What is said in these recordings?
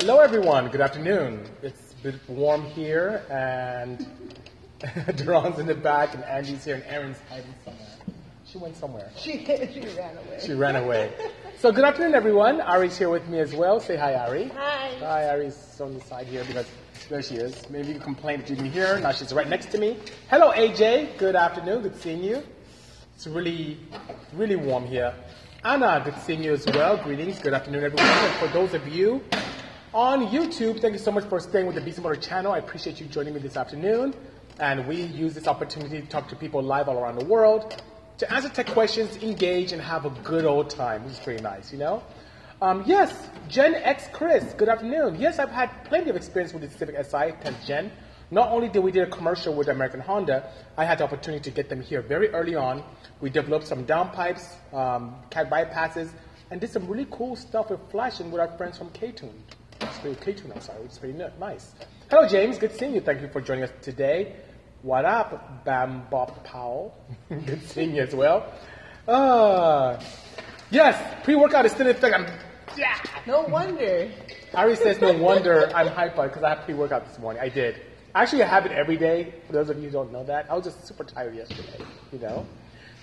Hello, everyone. Good afternoon. It's a bit warm here, and Duran's in the back, and Andy's here, and Erin's hiding somewhere. She went somewhere. She, she ran away. She ran away. So, good afternoon, everyone. Ari's here with me as well. Say hi, Ari. Hi. Hi, Ari's on the side here because there she is. Maybe you can complain that you didn't hear her. Now she's right next to me. Hello, AJ. Good afternoon. Good seeing you. It's really, really warm here. Anna, good seeing you as well. Greetings. Good afternoon, everyone. And for those of you on YouTube, thank you so much for staying with the Bisimoto channel. I appreciate you joining me this afternoon. And we use this opportunity to talk to people live all around the world, to answer tech questions, engage, and have a good old time, which is pretty nice, you know? Um, yes, Gen X Chris, good afternoon. Yes, I've had plenty of experience with the Civic Si 10th Gen. Not only did we do a commercial with American Honda, I had the opportunity to get them here very early on. We developed some downpipes, um, cat bypasses, and did some really cool stuff with flashing with our friends from K-Tune. Pretty K-Tune, I'm sorry, it's pretty nice. Hello, James. Good seeing you. Thank you for joining us today. What up, Bam Bob Powell? Good seeing you as well. Uh, yes, pre-workout is still in effect. I'm, yeah. No wonder. Ari says, no wonder I'm hyper because I had pre-workout this morning. I did. Actually, I have it every day. For those of you who don't know that, I was just super tired yesterday. You know.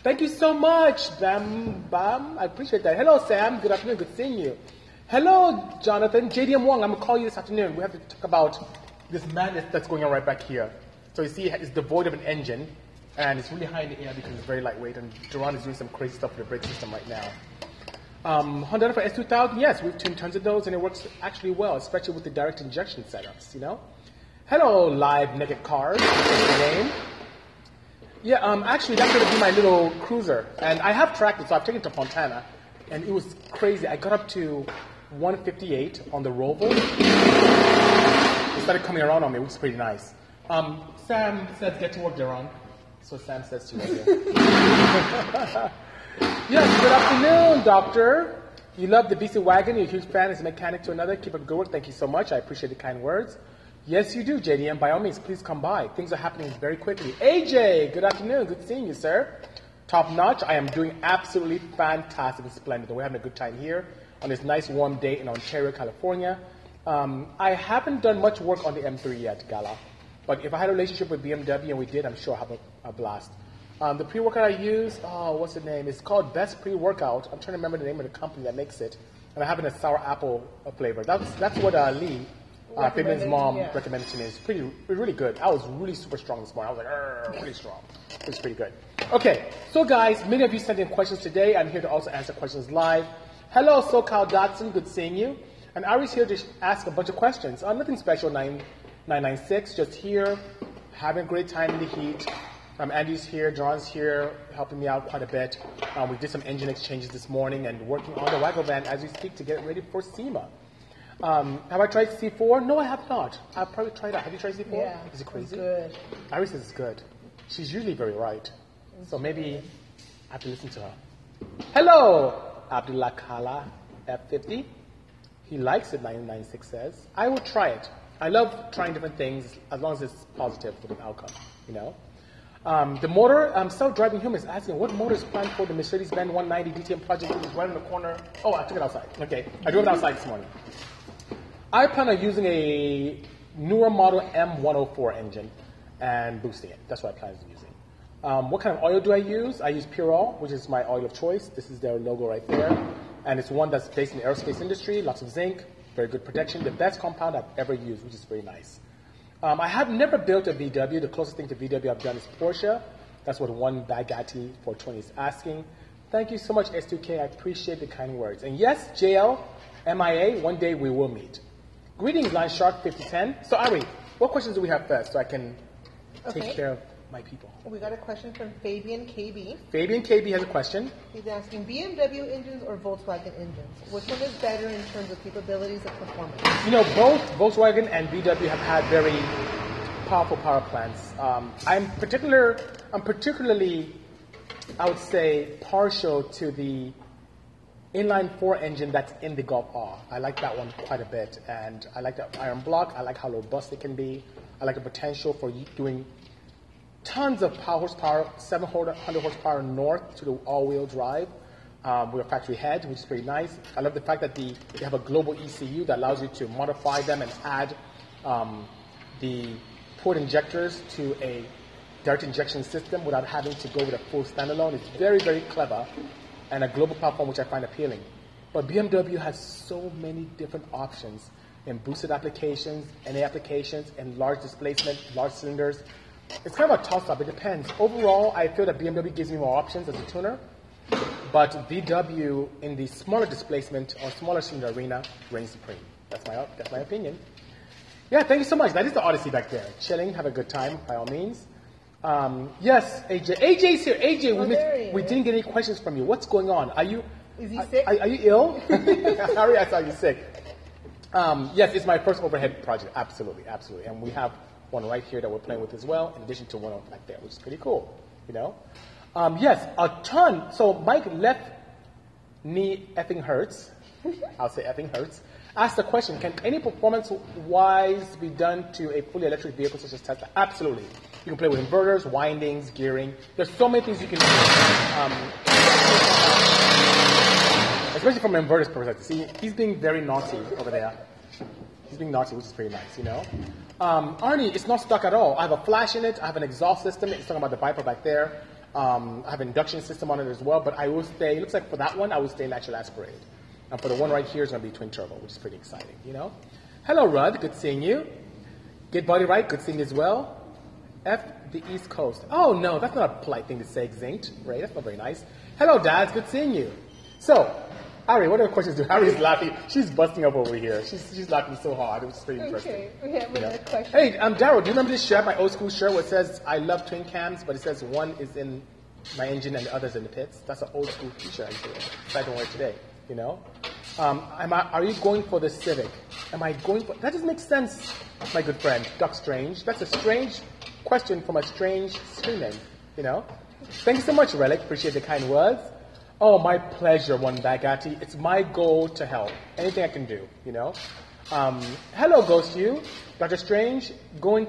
Thank you so much, Bam Bam. I appreciate that. Hello, Sam. Good afternoon. Good seeing you. Hello, Jonathan. JDM Wong. I'm gonna call you this afternoon. We have to talk about this madness that's going on right back here. So you see, it's devoid of an engine, and it's really high in the air because it's very lightweight. And Duran is doing some crazy stuff with the brake system right now. Um, Honda for S2000, yes, we've tuned tons of those, and it works actually well, especially with the direct injection setups. You know. Hello, live naked cars. Name? Yeah, um, actually, that's going to be my little cruiser. And I have tracked it, so I've taken it to Fontana. And it was crazy. I got up to 158 on the Roval. It started coming around on me, which is pretty nice. Um, Sam says, get to work, Deron. So Sam says to you yes, good afternoon, doctor. You love the BC wagon. You're a huge fan as a mechanic to another. Keep up good work. Thank you so much. I appreciate the kind words. Yes, you do, JDM. By all means, please come by. Things are happening very quickly. AJ, good afternoon. Good seeing you, sir. Top notch. I am doing absolutely fantastic and splendid. We're having a good time here on this nice warm day in Ontario, California. Um, I haven't done much work on the M3 yet, Gala. But if I had a relationship with BMW, and we did, I'm sure I'll have a, a blast. Um, the pre-workout I use, oh, what's the name? It's called Best Pre-Workout. I'm trying to remember the name of the company that makes it. And I have it in a sour apple flavor. That's, that's what uh, Lee uh, Fabian's mom yeah. recommended to me. It's pretty, really good. I was really super strong this morning. I was like, pretty strong. It's pretty good. Okay, so guys, many of you sent in questions today. I'm here to also answer questions live. Hello, SoCal Dotson. Good seeing you. And Ari's here to ask a bunch of questions. Uh, nothing special, 9, 996. Just here, having a great time in the heat. Um, Andy's here, John's here, helping me out quite a bit. Um, we did some engine exchanges this morning and working on the Wago van as we speak to get ready for SEMA. Um, have I tried C4? No, I have not. I've probably tried that. Have you tried C4? Yeah. Is it crazy? Good. Iris says it's good. She's usually very right. So maybe I have to listen to her. Hello, Abdullah Kala F50. He likes it, 996 says. I will try it. I love trying different things as long as it's positive for the outcome, you know? Um, the motor, um, self-driving human is asking, what motor is planned for the Mercedes-Benz 190 DTM project which is right in the corner? Oh, I took it outside. Okay, I drove it outside this morning. I plan on using a newer model M104 engine and boosting it. That's what I plan on using. Um, what kind of oil do I use? I use Purol, which is my oil of choice. This is their logo right there. And it's one that's based in the aerospace industry, lots of zinc, very good protection, the best compound I've ever used, which is very nice. Um, I have never built a VW. The closest thing to VW I've done is Porsche. That's what one Bugatti 420 is asking. Thank you so much, S2K. I appreciate the kind words. And yes, JL, MIA, one day we will meet. Greetings, Line Shark 5010. So, Ari, what questions do we have first so I can take Okay. care of my people? We got a question from Fabian KB. Fabian KB has a question. He's asking BMW engines or Volkswagen engines? Which one is better in terms of capabilities and performance? You know, both Volkswagen and VW have had very powerful power plants. Um, I'm particular. I'm particularly, I would say, partial to the inline four engine that's in the Golf R. I like that one quite a bit, and I like the iron block. I like how robust it can be. I like the potential for doing tons of power horsepower, 700 horsepower north to the all-wheel drive. Um, we're factory head, which is pretty nice. I love the fact that the, they have a global ECU that allows you to modify them and add um, the port injectors to a direct injection system without having to go with a full standalone. It's very, very clever and a global platform which I find appealing. But BMW has so many different options in boosted applications, NA applications, and large displacement, large cylinders. It's kind of a toss-up. It depends. Overall, I feel that BMW gives me more options as a tuner, but VW in the smaller displacement or smaller cylinder arena reigns supreme. That's my, that's my opinion. Yeah, thank you so much. That is the Odyssey back there. Chilling, have a good time, by all means. Um, yes, AJ. AJ's here. AJ, Oh, we, missed, we didn't get any questions from you. What's going on? Are you? Is he are- sick? Are, are you ill? Harry, I saw you sick. Um, yes, it's my first overhead project. Absolutely, absolutely. And we have one right here that we're playing with as well, in addition to one over back there, which is pretty cool. You know. Um, yes, a ton. So Mike left knee effing hurts. I'll say effing hurts. Ask the question: Can any performance-wise be done to a fully electric vehicle such as Tesla? Absolutely. You can play with inverters, windings, gearing. There's so many things you can do. Um, especially from an inverter's perspective. See, he's being very naughty over there. He's being naughty, which is pretty nice, you know. Um, Arnie, it's not stuck at all. I have a flash in it. I have an exhaust system. It's talking about the Viper back there. Um, I have an induction system on it as well. But I will stay. It looks like for that one, I will stay natural aspirated. And for the one right here, it's going to be twin turbo, which is pretty exciting, you know. Hello, Rudd. Good seeing you. Get body right. Good seeing you as well. F the East Coast. Oh no, that's not a polite thing to say, Zinct. Right? That's not very nice. Hello, Dads. Good seeing you. So, Ari, what other questions do Ari's laughing? She's busting up over here. She's, she's laughing so hard. It was pretty interesting. Okay, we have You know? another question. Hey, um, Daryl, do you remember this shirt, my old school shirt, where it says "I love twin cams," but it says one is in my engine and the other's in the pits? That's an old school T-shirt I used to wear. So I don't wear it today. You know? Um, am I, are you going for the Civic? Am I going for? That doesn't make sense, my good friend, Duck Strange. That's a strange question from a strange screen name. You know? Thank you so much, Relic. Appreciate the kind words. Oh, my pleasure, one Bugatti. It's my goal to help. Anything I can do, you know? Um, hello, Ghost You. Dr. Strange, going.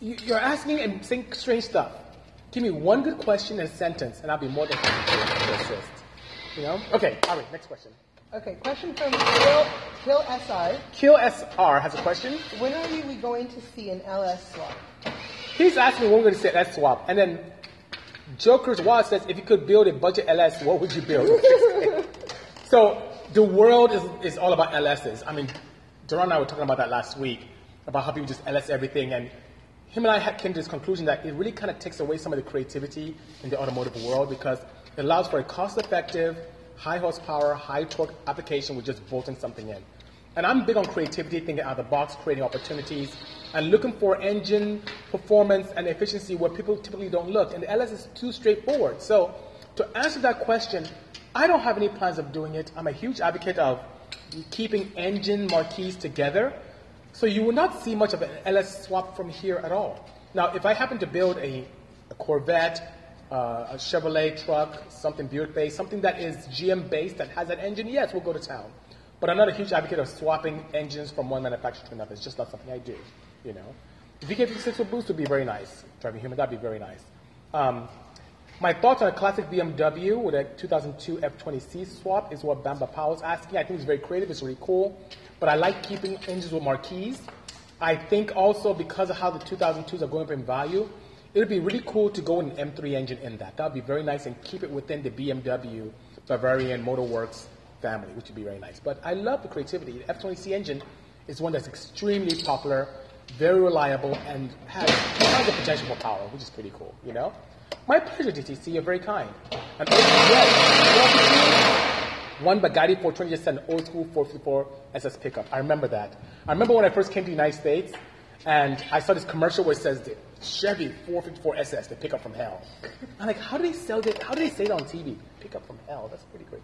You're asking and saying strange stuff. Give me one good question and a sentence, and I'll be more than happy to, assist. You know? Okay, all right, next question. Okay, question from Kill, Kill SI. Kill SR has a question. When are we going to see an LS swap? He's asking when we're going to say let's swap. And then Joker's Wild says, if you could build a budget LS, what would you build? so the world is, is all about LSs. I mean, Duran and I were talking about that last week, about how people just LS everything. And him and I came to this conclusion that it really kind of takes away some of the creativity in the automotive world because it allows for a cost-effective, high horsepower, high torque application with just bolting something in. And I'm big on creativity, thinking out of the box, creating opportunities, and looking for engine performance and efficiency where people typically don't look. And the LS is too straightforward. So, to answer that question, I don't have any plans of doing it. I'm a huge advocate of keeping engine marquees together. So, you will not see much of an LS swap from here at all. Now, if I happen to build a, a Corvette, uh, a Chevrolet truck, something Buick based, something that is GM based that has that engine, yes, we'll go to town. But I'm not a huge advocate of swapping engines from one manufacturer to another. It's just not something I do, you know. The VK56 with boost would be very nice. Driving human, that'd be very nice. Um, my thoughts on a classic BMW with a 2002 F20C swap is what Bamba Powell's asking. I think it's very creative. It's really cool. But I like keeping engines with marquees. I think also because of how the 2002s are going up in value, it would be really cool to go with an M3 engine in that. That would be very nice and keep it within the BMW Bavarian Motorworks family, which would be very nice. But I love the creativity. The F20C engine is one that's extremely popular, very reliable, and has tons of potential for power, which is pretty cool, you know? My pleasure, DTC. You're very kind. And one Bugatti 420 just an old school 454 SS pickup. I remember that. I remember when I first came to the United States, and I saw this commercial where it says the Chevy 454 SS, the pickup from hell. I'm like, how do they sell that? How do they say it on TV? Pickup from hell. That's pretty great.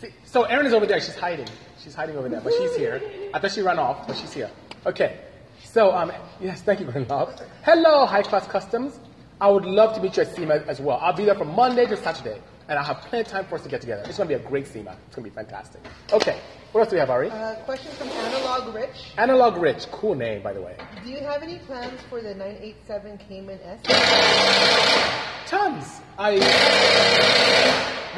See, so Erin is over there. She's hiding. She's hiding over there, but she's here. I thought she ran off, but she's here. Okay. So, um, yes, thank you very much. Hello, High Class Customs. I would love to meet you at SEMA as well. I'll be there from Monday to Saturday, and I'll have plenty of time for us to get together. It's going to be a great SEMA. It's going to be fantastic. Okay. What else do we have, Ari? Uh, question from Analog Rich. Analog Rich. Cool name, by the way. Do you have any plans for the 987 Cayman S? Tons. I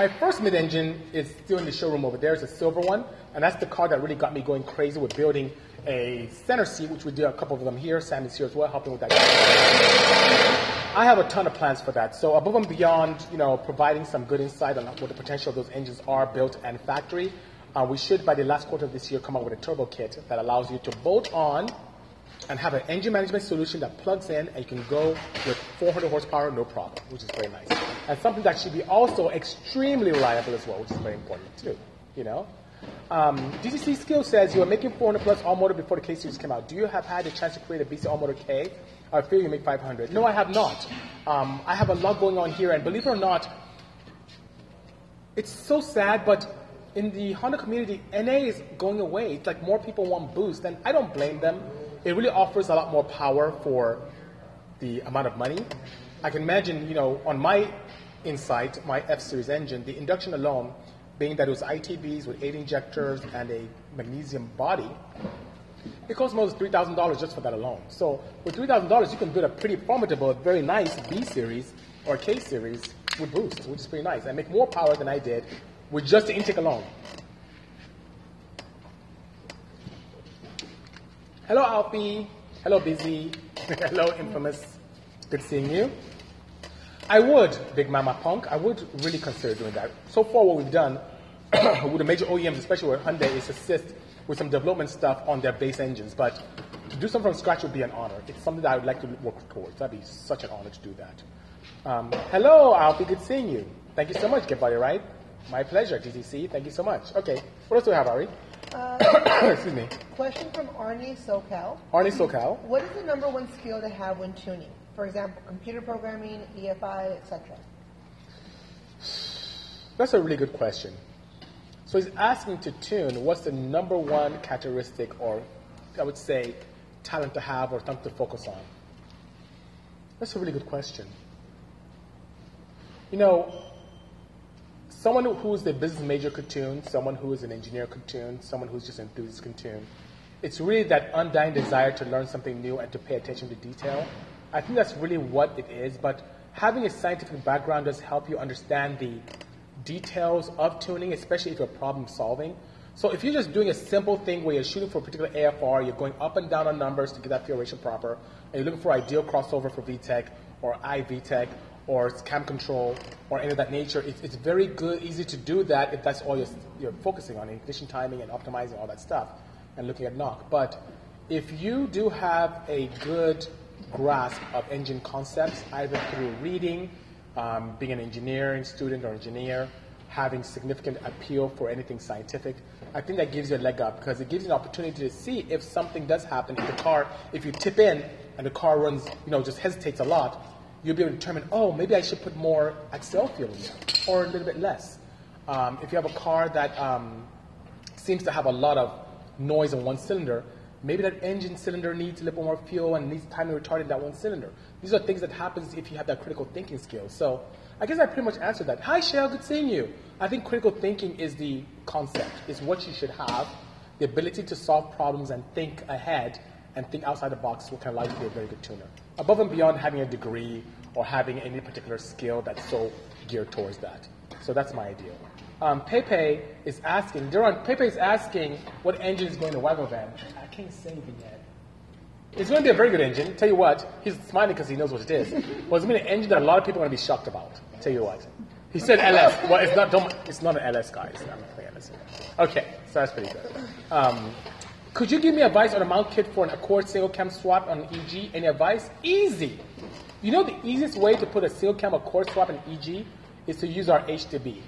my first mid-engine is still in the showroom over there. It's a silver one, and that's the car that really got me going crazy with building a center seat, which we did a couple of them here. Sam is here as well, helping with that. I have a ton of plans for that. So above and beyond, you know, providing some good insight on what the potential of those engines are built and factory, uh, we should by the last quarter of this year come out with a turbo kit that allows you to bolt on and have an engine management solution that plugs in and you can go with 400 horsepower no problem, which is very nice. And something that should be also extremely reliable as well, which is very important too. You know. Um, DCC Skill says you are making 400 plus all motor before the K series came out. Do you have had a chance to create a BC all motor K? I feel you make 500. No, I have not. Um, I have a lot going on here, and believe it or not, it's so sad, but in the Honda community, NA is going away. It's like more people want boost, and I don't blame them. It really offers a lot more power for the amount of money. I can imagine, you know, on my Insight, my F series engine, the induction alone, being that it was ITBs with eight injectors and a magnesium body, it almost three thousand dollars just for that alone. So with three thousand dollars, you can build a pretty formidable, very nice B series or K series with boost, which is pretty nice, and make more power than I did with just the intake alone. Hello, Alfie. Hello, Busy. Hello, Infamous. Good seeing you. I would, Big Mama Punk, I would really consider doing that. So far, what we've done with the major OEMs, especially with Hyundai, is assist with some development stuff on their base engines. But to do something from scratch would be an honor. It's something that I would like to work towards. That'd be such an honor to do that. Um, hello, Alfie. Good seeing you. Thank you so much, Get Body Right. My pleasure, DTC. Thank you so much. Okay, what else do we have, Ari? Uh, Excuse me. Question from Arnie SoCal. Arnie SoCal. What is the number one skill to have when tuning? For example, computer programming, EFI, etc. That's a really good question. So he's asking to tune what's the number one characteristic or I would say talent to have or something to focus on. That's a really good question. You know, someone who's a business major could tune, someone who is an engineer could tune, someone who's just an enthusiast can tune. It's really that undying desire to learn something new and to pay attention to detail. I think that's really what it is, but having a scientific background does help you understand the details of tuning, especially if you're problem solving. So if you're just doing a simple thing where you're shooting for a particular AFR, you're going up and down on numbers to get that fuel ratio proper, and you're looking for ideal crossover for VTEC or iVTEC or cam control or any of that nature, it's, it's very good, easy to do that if that's all you're, you're focusing on, ignition timing and optimizing all that stuff and looking at knock. But if you do have a good grasp of engine concepts, either through reading, um, being an engineering student or engineer, having significant appeal for anything scientific, I think that gives you a leg up because it gives you an opportunity to see if something does happen. If the car, if you tip in and the car runs, you know, just hesitates a lot, you'll be able to determine, oh, maybe I should put more Accel fuel in there or a little bit less. Um, if you have a car that um, seems to have a lot of noise in one cylinder, maybe that engine cylinder needs a little more fuel and needs time to retard in that one cylinder. These are things that happens if you have that critical thinking skill. So I guess I pretty much answered that. Hi, Shell, good seeing you. I think critical thinking is the concept, is what you should have, the ability to solve problems and think ahead and think outside the box what can allow you be a very good tuner. Above and beyond having a degree or having any particular skill that's so geared towards that. So that's my ideal. Um, Pepe is asking, Duran, Pepe is asking what engine is going to Wagon Van. I can't say it yet. It's going to be a very good engine. Tell you what, he's smiling because he knows what it is. Well, it's going to be an engine that a lot of people are going to be shocked about. Tell you what. He said LS. Well, it's not. It's not an LS. I'm playing LS. Okay, so that's pretty good. Um, could you give me advice on a mount kit for an Accord single cam swap on EG? Any advice? Easy. You know the easiest way to put a single cam Accord swap in EG is to use our H2B.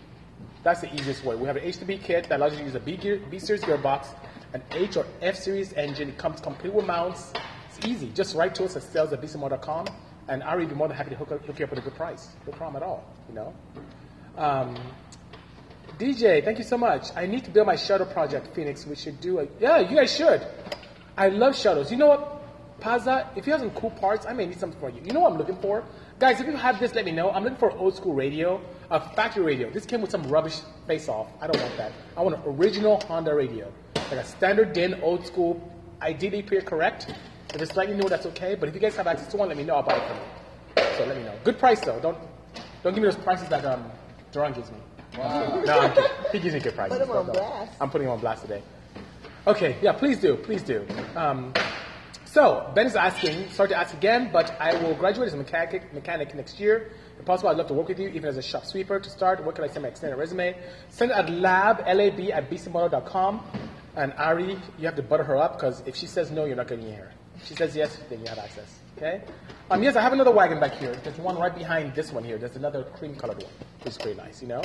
That's the easiest way. We have an H2B kit that allows you to use a B, gear, B series gearbox, an H or F series engine. It comes complete with mounts. It's easy. Just write to us at sales at bisimoto.com, and I'll be more than happy to hook, hook you up with a good price. No problem at all. You know. Um, DJ, thank you so much. I need to build my shuttle project, Phoenix. We should do it. Yeah, you guys should. I love shuttles. You know what, Paza? If you have some cool parts, I may need something for you. You know what I'm looking for? Guys, if you have this, let me know. I'm looking for old school radio, a factory radio. This came with some rubbish face off. I don't want that. I want an original Honda radio. Like a standard DIN, old school, ideally period correct. If it's slightly newer, that's okay. But if you guys have access to one, let me know. I'll buy it from you. So let me know. Good price though. Don't don't give me those prices that um, Duran gives me. No, I'm kidding. He gives me good prices. Put him on blast. I'm putting him on blast today. Okay, yeah, please do, please do. Um, so, Ben is asking, sorry to ask again, but I will graduate as a mechanic, mechanic next year. If possible, I'd love to work with you, even as a shop sweeper to start. Where can I send my extended resume? Send it at lab, L-A-B, at bisimoto.com. And Ari, you have to butter her up, because if she says no, you're not getting in here. If she says yes, then you have access, okay? Um, yes, I have another wagon back here. There's one right behind this one here. There's another cream-colored one, which is pretty nice, you know?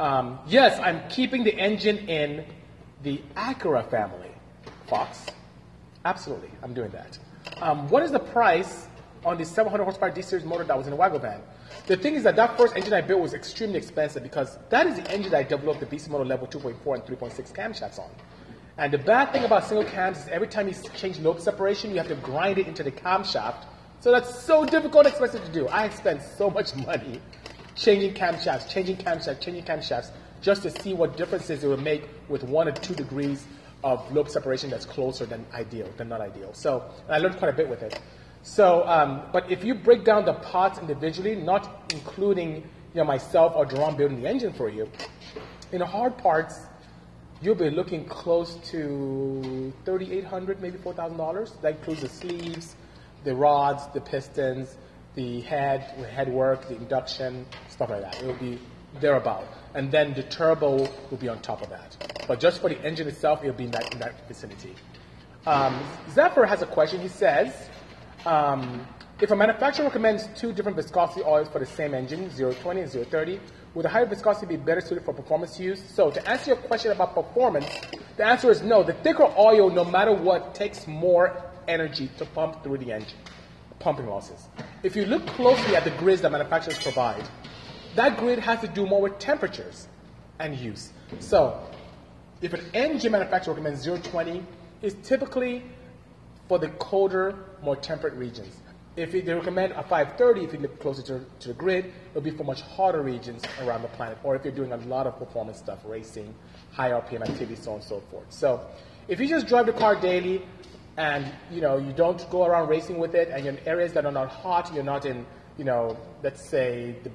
Um, yes, I'm keeping the engine in the Acura family, Fox. Absolutely, I'm doing that. Um, what is the price on the 700 horsepower D series motor that was in the Wago van? The thing is that that first engine I built was extremely expensive because that is the engine that I developed the Bisimoto level 2.4 and 3.6 camshafts on. And the bad thing about single cams is every time you change lobe separation, you have to grind it into the camshaft. So that's so difficult and expensive to do. I spent so much money changing camshafts, changing camshafts, changing camshafts, just to see what differences it would make with one or two degrees of lobe separation that's closer than ideal, than not ideal. So I learned quite a bit with it. So, um, but if you break down the parts individually, not including you know myself or Jerome building the engine for you, in the hard parts, you'll be looking close to thirty-eight hundred, maybe four thousand dollars. That includes the sleeves, the rods, the pistons, the head, the head work, the induction, stuff like that. It will be thereabout, and then the turbo will be on top of that. But just for the engine itself, it'll be in that, in that vicinity. Um, Zephyr has a question. He says, um, if a manufacturer recommends two different viscosity oils for the same engine, 020 and 030, would the higher viscosity be better suited for performance use? So to answer your question about performance, the answer is no. The thicker oil, no matter what, takes more energy to pump through the engine, pumping losses. If you look closely at the grids that manufacturers provide, that grid has to do more with temperatures and use. So if an engine manufacturer recommends 020, it's typically for the colder, more temperate regions. If they recommend a 530, if you look closer to, to the grid, it'll be for much hotter regions around the planet, or if you're doing a lot of performance stuff, racing, high RPM activity, so on and so forth. So if you just drive the car daily and you know you don't go around racing with it, and you're in areas that are not hot, you're not in, you know, let's say the,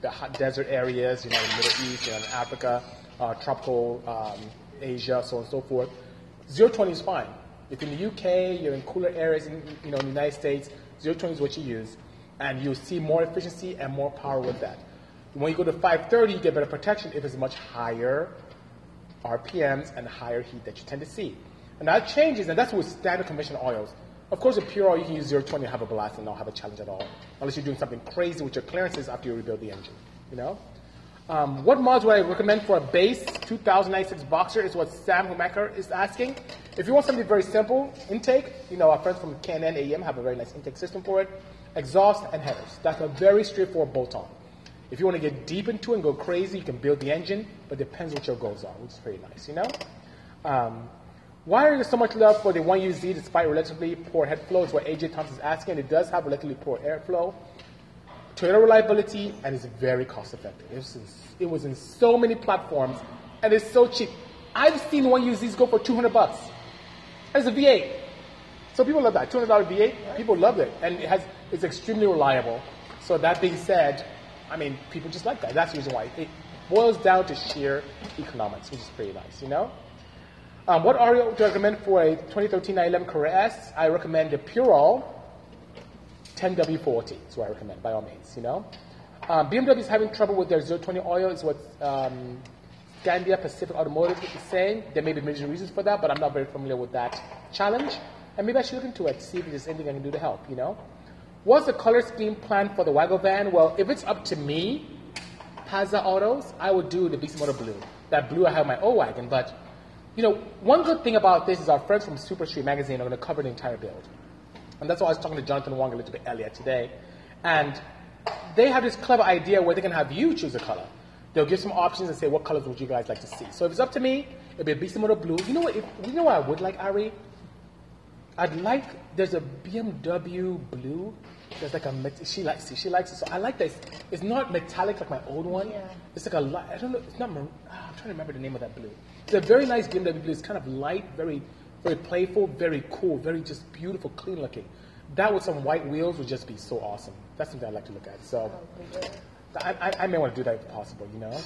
the hot desert areas, you're not in the Middle East, not in Africa, uh, tropical um, Asia, so on and so forth. 020 is fine. If in the UK, you're in cooler areas in you know in the United States, 020 is what you use, and you'll see more efficiency and more power with that. When you go to 530, you get better protection if it's much higher RPMs and higher heat that you tend to see. And that changes, and that's with standard conventional oils. Of course, with pure oil, you can use 020 and have a blast and not have a challenge at all, unless you're doing something crazy with your clearances after you rebuild the engine. You know. Um, what mods would I recommend for a base 2096 Boxer is what Sam Humaker is asking. If you want something very simple, intake, you know, our friends from AEM have a very nice intake system for it. Exhaust and headers. That's a very straightforward bolt-on. If you want to get deep into it and go crazy, you can build the engine, but it depends what your goals are, which is pretty nice, you know? Um, why is there so much love for the 1UZ despite relatively poor head flow is what AJ Thompson is asking. It does have relatively poor airflow. Toyota reliability, and it's very cost effective. It was, in, it was in so many platforms, and it's so cheap. I've seen 1UZs go for 200 bucks. As a V8. So people love that. $200 V8, people love it. And it has, it's extremely reliable. So that being said, I mean, people just like that. That's the reason why. It boils down to sheer economics, which is pretty nice, you know? Um, what REO do I recommend for a 2013 911 Carrera S? I recommend the Purol 10W40 is what I recommend, by all means, you know? Um, BMW is having trouble with their 020 oil, is what um, Pacific Automotive is saying. There may be major reasons for that, but I'm not very familiar with that challenge. And maybe I should look into it, see if there's anything I can do to help, you know? What's the color scheme plan for the Wago van? Well, if it's up to me, Pazza Autos, I would do the Bisimoto Blue. That blue I have in my old wagon, but you know, one good thing about this is our friends from Super Street Magazine are going to cover the entire build. And that's why I was talking to Jonathan Wong a little bit earlier today. And they have this clever idea where they can have you choose a color. They'll give some options and say, what colors would you guys like to see? So if it's up to me, it'll be a Bisimoto Blue. You know what? If, you know what I would like, Ari? I'd like, there's a BMW Blue. There's like a, she likes it. She likes it. So I like this. It's not metallic like my old one. Yeah. It's like a, I don't know, it's not, ah, I'm trying to remember the name of that blue. It's a very nice BMW blue. It's kind of light, very, very playful, very cool, very just beautiful, clean looking. That with some white wheels would just be so awesome. That's something I'd like to look at. So I, I, I may want to do that if possible, you know.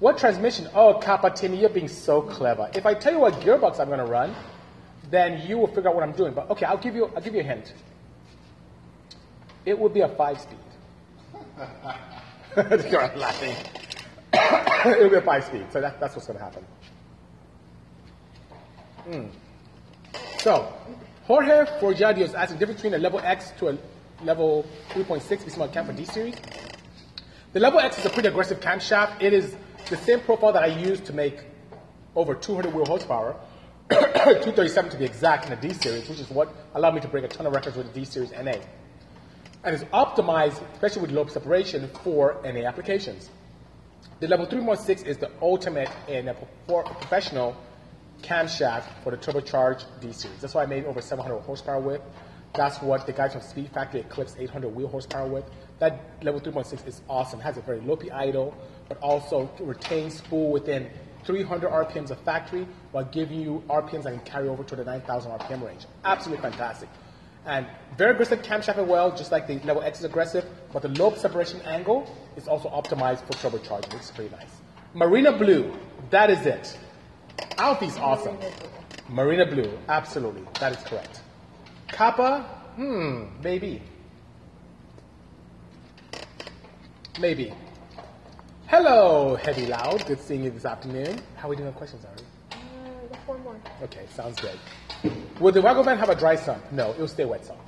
What transmission? Oh, Capatini, you're being so clever. If I tell you what gearbox I'm going to run, then you will figure out what I'm doing. But okay, I'll give you, I'll give you a hint. It would be a five-speed. you're laughing. it will be a five-speed. So that, that's what's going to happen. Hmm. So, Jorge Forjadio is asking the difference between a level X to a level 3.6 small cam for D series. The level X is a pretty aggressive camshaft. It is the same profile that I use to make over 200 wheel horsepower, 237 to be exact in the D series, which is what allowed me to break a ton of records with the D series NA. And it's optimized, especially with lobe separation, for NA applications. The level 3.6 is the ultimate in a professional camshaft for the turbocharged D series. That's why I made over 700 horsepower with. That's what the guys from Speed Factory Eclipse 800 wheel horsepower with. That level 3.6 is awesome. It has a very low P idle, but also retains spool within 300 RPMs of factory while giving you RPMs that can carry over to the 9,000 RPM range. Absolutely fantastic. And very aggressive camshaft as well, just like the level X is aggressive, but the lobe separation angle is also optimized for turbocharging, is pretty nice. Marina Blue, that is it. Alfie's awesome. Marina Blue, absolutely, that is correct. Kappa, hmm, maybe. Maybe. Hello, Heavy Loud. Good seeing you this afternoon. How are we doing on questions, Ari? Uh, four more. Okay, sounds good. Will the Wago van have a dry sump? No, it will stay wet sump.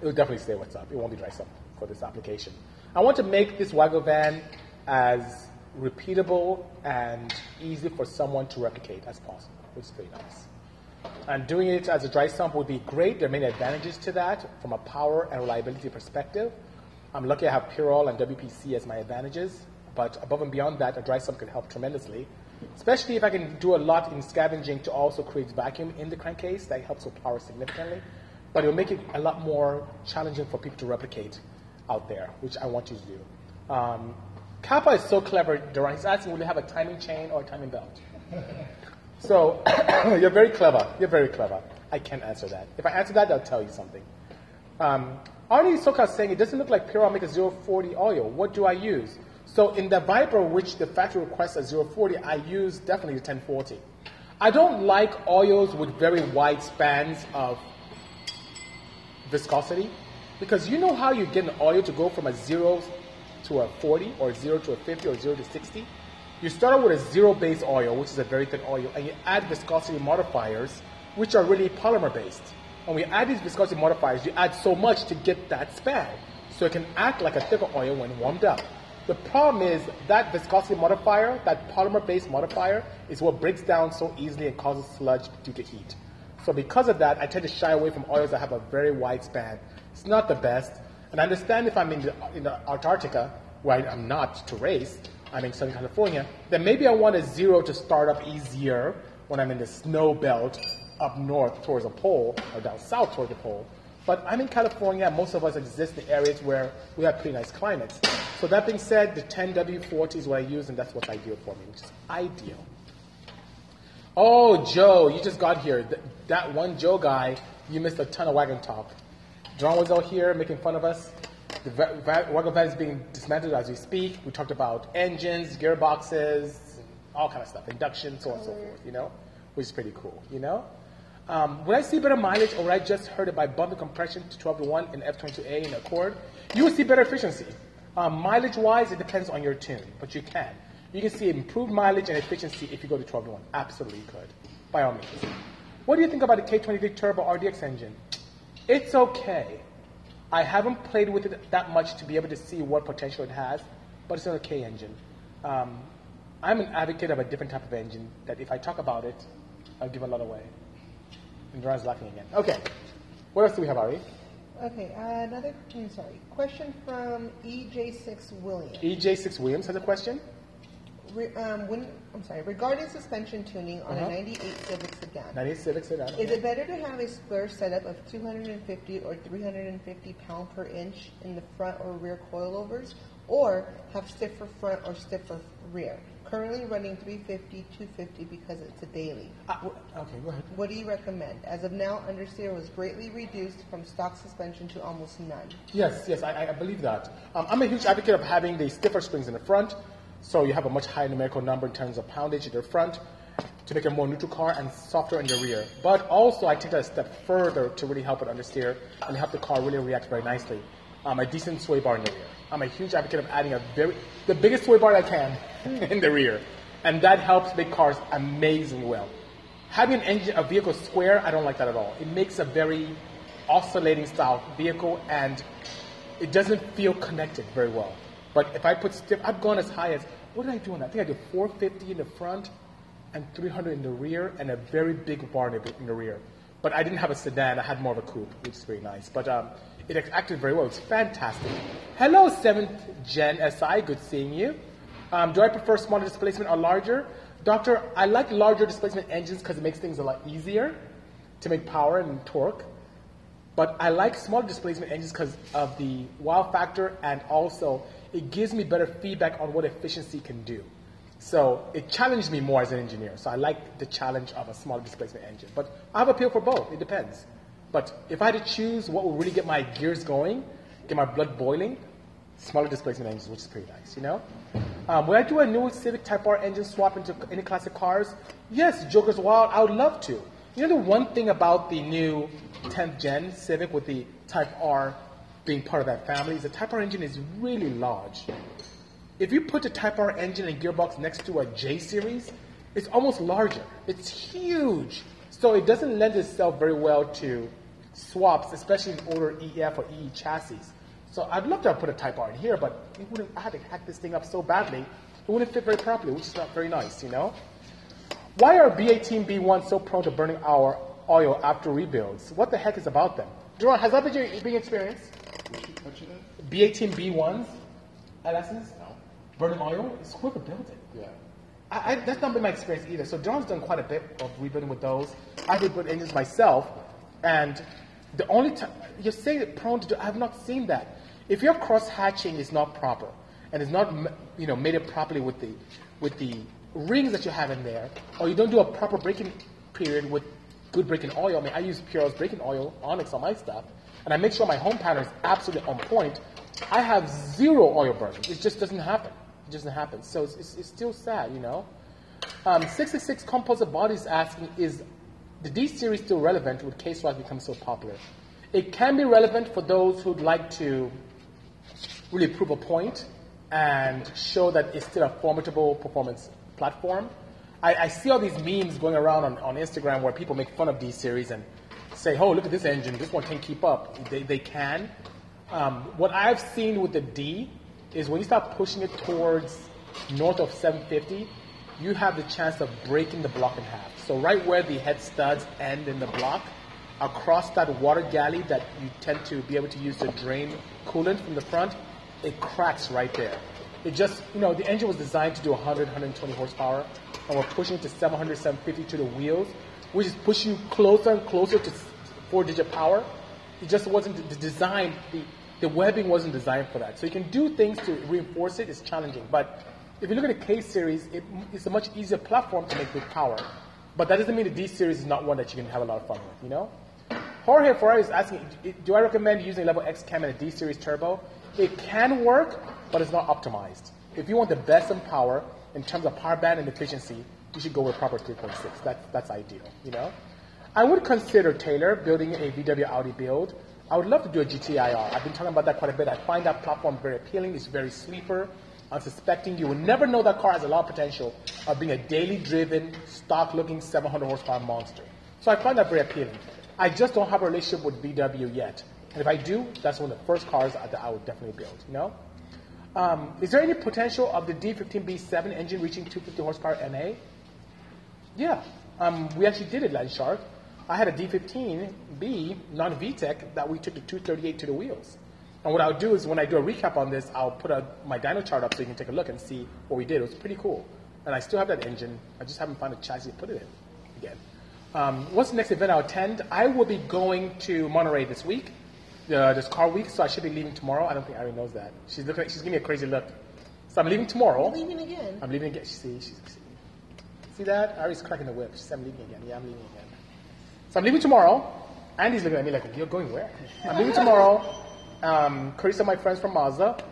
It will definitely stay wet sump. It won't be dry sump for this application. I want to make this Wago van as repeatable and easy for someone to replicate as possible, which is very nice. And doing it as a dry sump would be great. There are many advantages to that from a power and reliability perspective. I'm lucky I have Pirol and WPC as my advantages, but above and beyond that, a dry sump can help tremendously, especially if I can do a lot in scavenging to also create vacuum in the crankcase. That helps with power significantly, but it will make it a lot more challenging for people to replicate out there, which I want you to do. Um, Kappa is so clever, Duran. He's asking, will you have a timing chain or a timing belt? so you're very clever. You're very clever. I can't answer that. If I answer that, I'll tell you something. Um, Arnie Soka is saying it doesn't look like a 040 oil. What do I use? So in the Viper, which the factory requests a 040, I use definitely the 1040. I don't like oils with very wide spans of viscosity because you know how you get an oil to go from a zero to a 40 or 0 to a 50 or 0 to 60, you start out with a zero base oil, which is a very thin oil, and you add viscosity modifiers, which are really polymer based. And when we add these viscosity modifiers, you add so much to get that span. So it can act like a thicker oil when warmed up. The problem is that viscosity modifier, that polymer based modifier, is what breaks down so easily and causes sludge due to heat. So because of that, I tend to shy away from oils that have a very wide span. It's not the best. And I understand if I'm in the, in Antarctica, where I'm not to race, I'm in Southern California, then maybe I want a zero to start up easier when I'm in the snow belt up north towards the pole or down south towards the pole. But I'm in California, most of us exist in areas where we have pretty nice climates. So that being said, the 10W40 is what I use, and that's what's ideal for me, which is ideal. Oh, Joe, you just got here. Th- that one Joe guy, you missed a ton of wagon talk. John was out here making fun of us. The wagon van is being dismantled as we speak. We talked about engines, gearboxes, all kind of stuff, induction, so on and so forth, you know, which is pretty cool, you know? Um, would I see better mileage or would I just heard it by bumping compression to 12 to 1 in F22A in Accord? You would see better efficiency. Um, mileage wise, it depends on your tune, but you can. You can see improved mileage and efficiency if you go to 12 to 1. Absolutely could, by all means. What do you think about the K23 Turbo RDX engine? It's okay. I haven't played with it that much to be able to see what potential it has, but it's an okay engine. Um, I'm an advocate of a different type of engine that if I talk about it, I'll give a lot away. And Duran's laughing again. Okay. What else do we have, Ari? Okay, uh, another, I'm sorry, question from EJ6 Williams. EJ6 Williams has a question. Re, um, when, I'm sorry, regarding suspension tuning on Uh-huh. a 98 Civic sedan, 98 Civic sedan. is it better to have a square setup of 250 or 350 pound per inch in the front or rear coilovers, or have stiffer front or stiffer rear? Currently running 350, 250 because it's a daily. W- okay, go ahead. What do you recommend? As of now, understeer was greatly reduced from stock suspension to almost none. Yes, yes, I, I believe that. Um, I'm a huge advocate of having the stiffer springs in the front. So you have a much higher numerical number in terms of poundage in the front to make a more neutral car and softer in the rear. But also, I take that a step further to really help it understeer and help the car really react very nicely. Um, a decent sway bar in the rear. I'm a huge advocate of adding a very, the biggest sway bar I can in the rear. And that helps make cars amazingly well. Having an engine, a vehicle square, I don't like that at all. It makes a very oscillating style vehicle and it doesn't feel connected very well. But if I put stiff, I've gone as high as, what did I do on that? I think I did 450 in the front and 300 in the rear and a very big bar in the rear. But I didn't have a sedan, I had more of a coupe, which is very nice. But um, it acted very well, it's fantastic. Hello, 7th Gen SI, good seeing you. Um, do I prefer smaller displacement or larger? Doctor, I like larger displacement engines because it makes things a lot easier to make power and torque. But I like smaller displacement engines because of the wow factor and also it gives me better feedback on what efficiency can do. So it challenged me more as an engineer. So I like the challenge of a smaller displacement engine. But I have appeal for both. It depends. But if I had to choose what will really get my gears going, get my blood boiling, smaller displacement engines, which is pretty nice, you know? Um, I do a new Civic Type R engine swap into any classic cars? Yes, Joker's Wild, I would love to. You know the one thing about the new 10th gen Civic with the Type R being part of that family is the Type R engine is really large. If you put the Type R engine and gearbox next to a J series, it's almost larger. It's huge. So it doesn't lend itself very well to swaps, especially in older EF or EE chassis. So I'd love to put a Type R in here, but it wouldn't, I had to hack this thing up so badly, it wouldn't fit very properly, which is not very nice, you know? Why are B18, B1 so prone to burning our oil after rebuilds? What the heck is about them? Jerome, has that been your experience? B18, B1s at Essence? No. Burning oil? It's quicker building. Yeah. I, I, that's not been my experience either. So John's done quite a bit of rebuilding with those. I've rebuilt engines myself, and the only time you're saying it prone to do, I have not seen that. If your cross hatching is not proper and is not you know made it properly with the with the rings that you have in there, or you don't do a proper breaking period with good breaking oil. I mean, I use Pure's breaking oil, Onyx on my stuff, and I make sure my hone pattern is absolutely on point. I have zero oil burning. It just doesn't happen. It just doesn't happen. So it's, it's, it's still sad, you know. Um, 666 Composite Bodies asking, is the D series still relevant with K Swap become so popular? It can be relevant for those who'd like to really prove a point and show that it's still a formidable performance platform. I, I see all these memes going around on, on Instagram where people make fun of D series and say, oh, look at this engine, this one can't keep up. They, they can. Um, what I've seen with the D is when you start pushing it towards north of 750, you have the chance of breaking the block in half. So right where the head studs end in the block, across that water galley that you tend to be able to use to drain coolant from the front, it cracks right there. It just, you know, the engine was designed to do 100, 120 horsepower, and we're pushing it to 700, 750 to the wheels, which is pushing you closer and closer to four-digit power. It just wasn't the design, the, the webbing wasn't designed for that. So you can do things to reinforce it. It's challenging, but if you look at the K series, it, it's a much easier platform to make good power. But that doesn't mean the D series is not one that you can have a lot of fun with, you know? Jorge Ferrari is asking, do I recommend using a level X cam in a D series turbo? It can work, but it's not optimized. If you want the best in power in terms of power band and efficiency, you should go with proper 3.6. That's, that's ideal, you know? I would consider Taylor building a VW Audi build. I would love to do a GTIR. I've been talking about that quite a bit. I find that platform very appealing. It's very sleeper, i unsuspecting. You will never know that car has a lot of potential of being a daily driven, stock looking 700 horsepower monster. So I find that very appealing. I just don't have a relationship with VW yet. And if I do, that's one of the first cars that I would definitely build, you know? Um, is there any potential of the D15B7 engine reaching 250 horsepower NA? Yeah, um, we actually did it, Land Shark. I had a D15B non-VTEC that we took the 238 to the wheels. And what I'll do is when I do a recap on this, I'll put a, my dyno chart up so you can take a look and see what we did. It was pretty cool. And I still have that engine. I just haven't found a chassis to put it in again. Um, what's the next event I'll attend? I will be going to Monterey this week, uh, this car week, so I should be leaving tomorrow. I don't think Irene knows that. She's looking. She's giving me a crazy look. So I'm leaving tomorrow. You're leaving again. I'm leaving again. See, she's, see that? Ari's cracking the whip. She said I'm leaving again. Yeah, I'm leaving again. So I'm leaving tomorrow. Andy's looking at me like, you're going where? I'm leaving tomorrow. Um, Carissa, my friends from Mazda.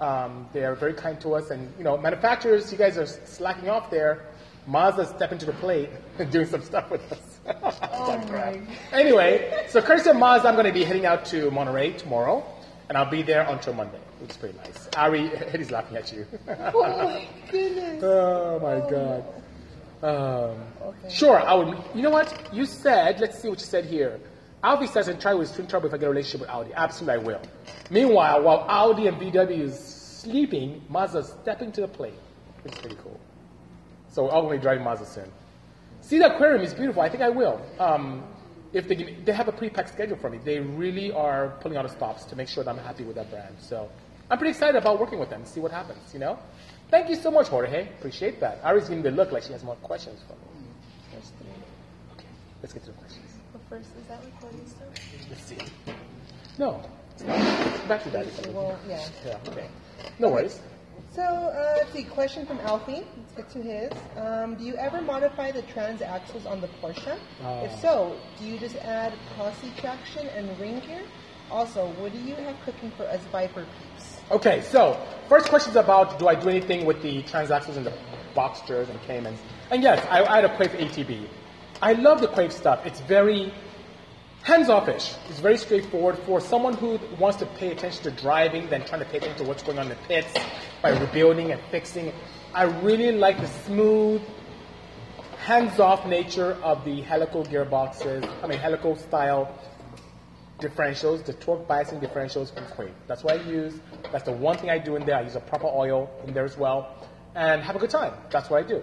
Um, they are very kind to us, and you know, manufacturers, you guys are slacking off there. Mazda stepping to the plate and doing some stuff with us. Oh my. Anyway, so courtesy and Mazda, I'm going to be heading out to Monterey tomorrow, and I'll be there until Monday, which is pretty nice. Ari, Eddie's laughing at you. Oh my goodness. oh my god. Um, Okay. Sure, I would. You know what? You said, let's see what you said here. Alfie says, and try with twin trouble if I get a relationship with Audi. Absolutely, I will. Meanwhile, while Audi and VW is sleeping, Mazda's stepping to the plate. It's pretty cool. So I'll be driving Mazda soon. See, the aquarium is beautiful. I think I will. Um, if they, give- they have a pre-packed schedule for me, they really are pulling out the stops to make sure that I'm happy with that brand. So I'm pretty excited about working with them. See what happens. You know. Thank you so much, Jorge. Appreciate that. Ari's giving me the look like she has more questions for me. There's three. Okay, let's get to the questions. But first, is that recording still? Let's see. No, it's not. Back to that. Well, yeah. Yeah. Okay. No worries. So, uh, let's see. Question from Alfie. Let's get to his. Um, do you ever modify the trans axles on the Porsche? Uh. if so, do you just add positraction and ring gear? Also, what do you have cooking for us Viper peeps? Okay, so first question is about do I do anything with the transaxles and the Boxsters and Caymans? And yes, I, I had a Quaife ATB. I love the Quaife stuff. It's very hands-offish. It's very straightforward for someone who wants to pay attention to driving than trying to pay attention to what's going on in the pits by rebuilding and fixing. I really like the smooth, hands-off nature of the helical gearboxes. I mean helical style differentials, the torque biasing differentials from Quaife. That's what I use. That's the one thing I do in there. I use a proper oil in there as well. And have a good time. That's what I do.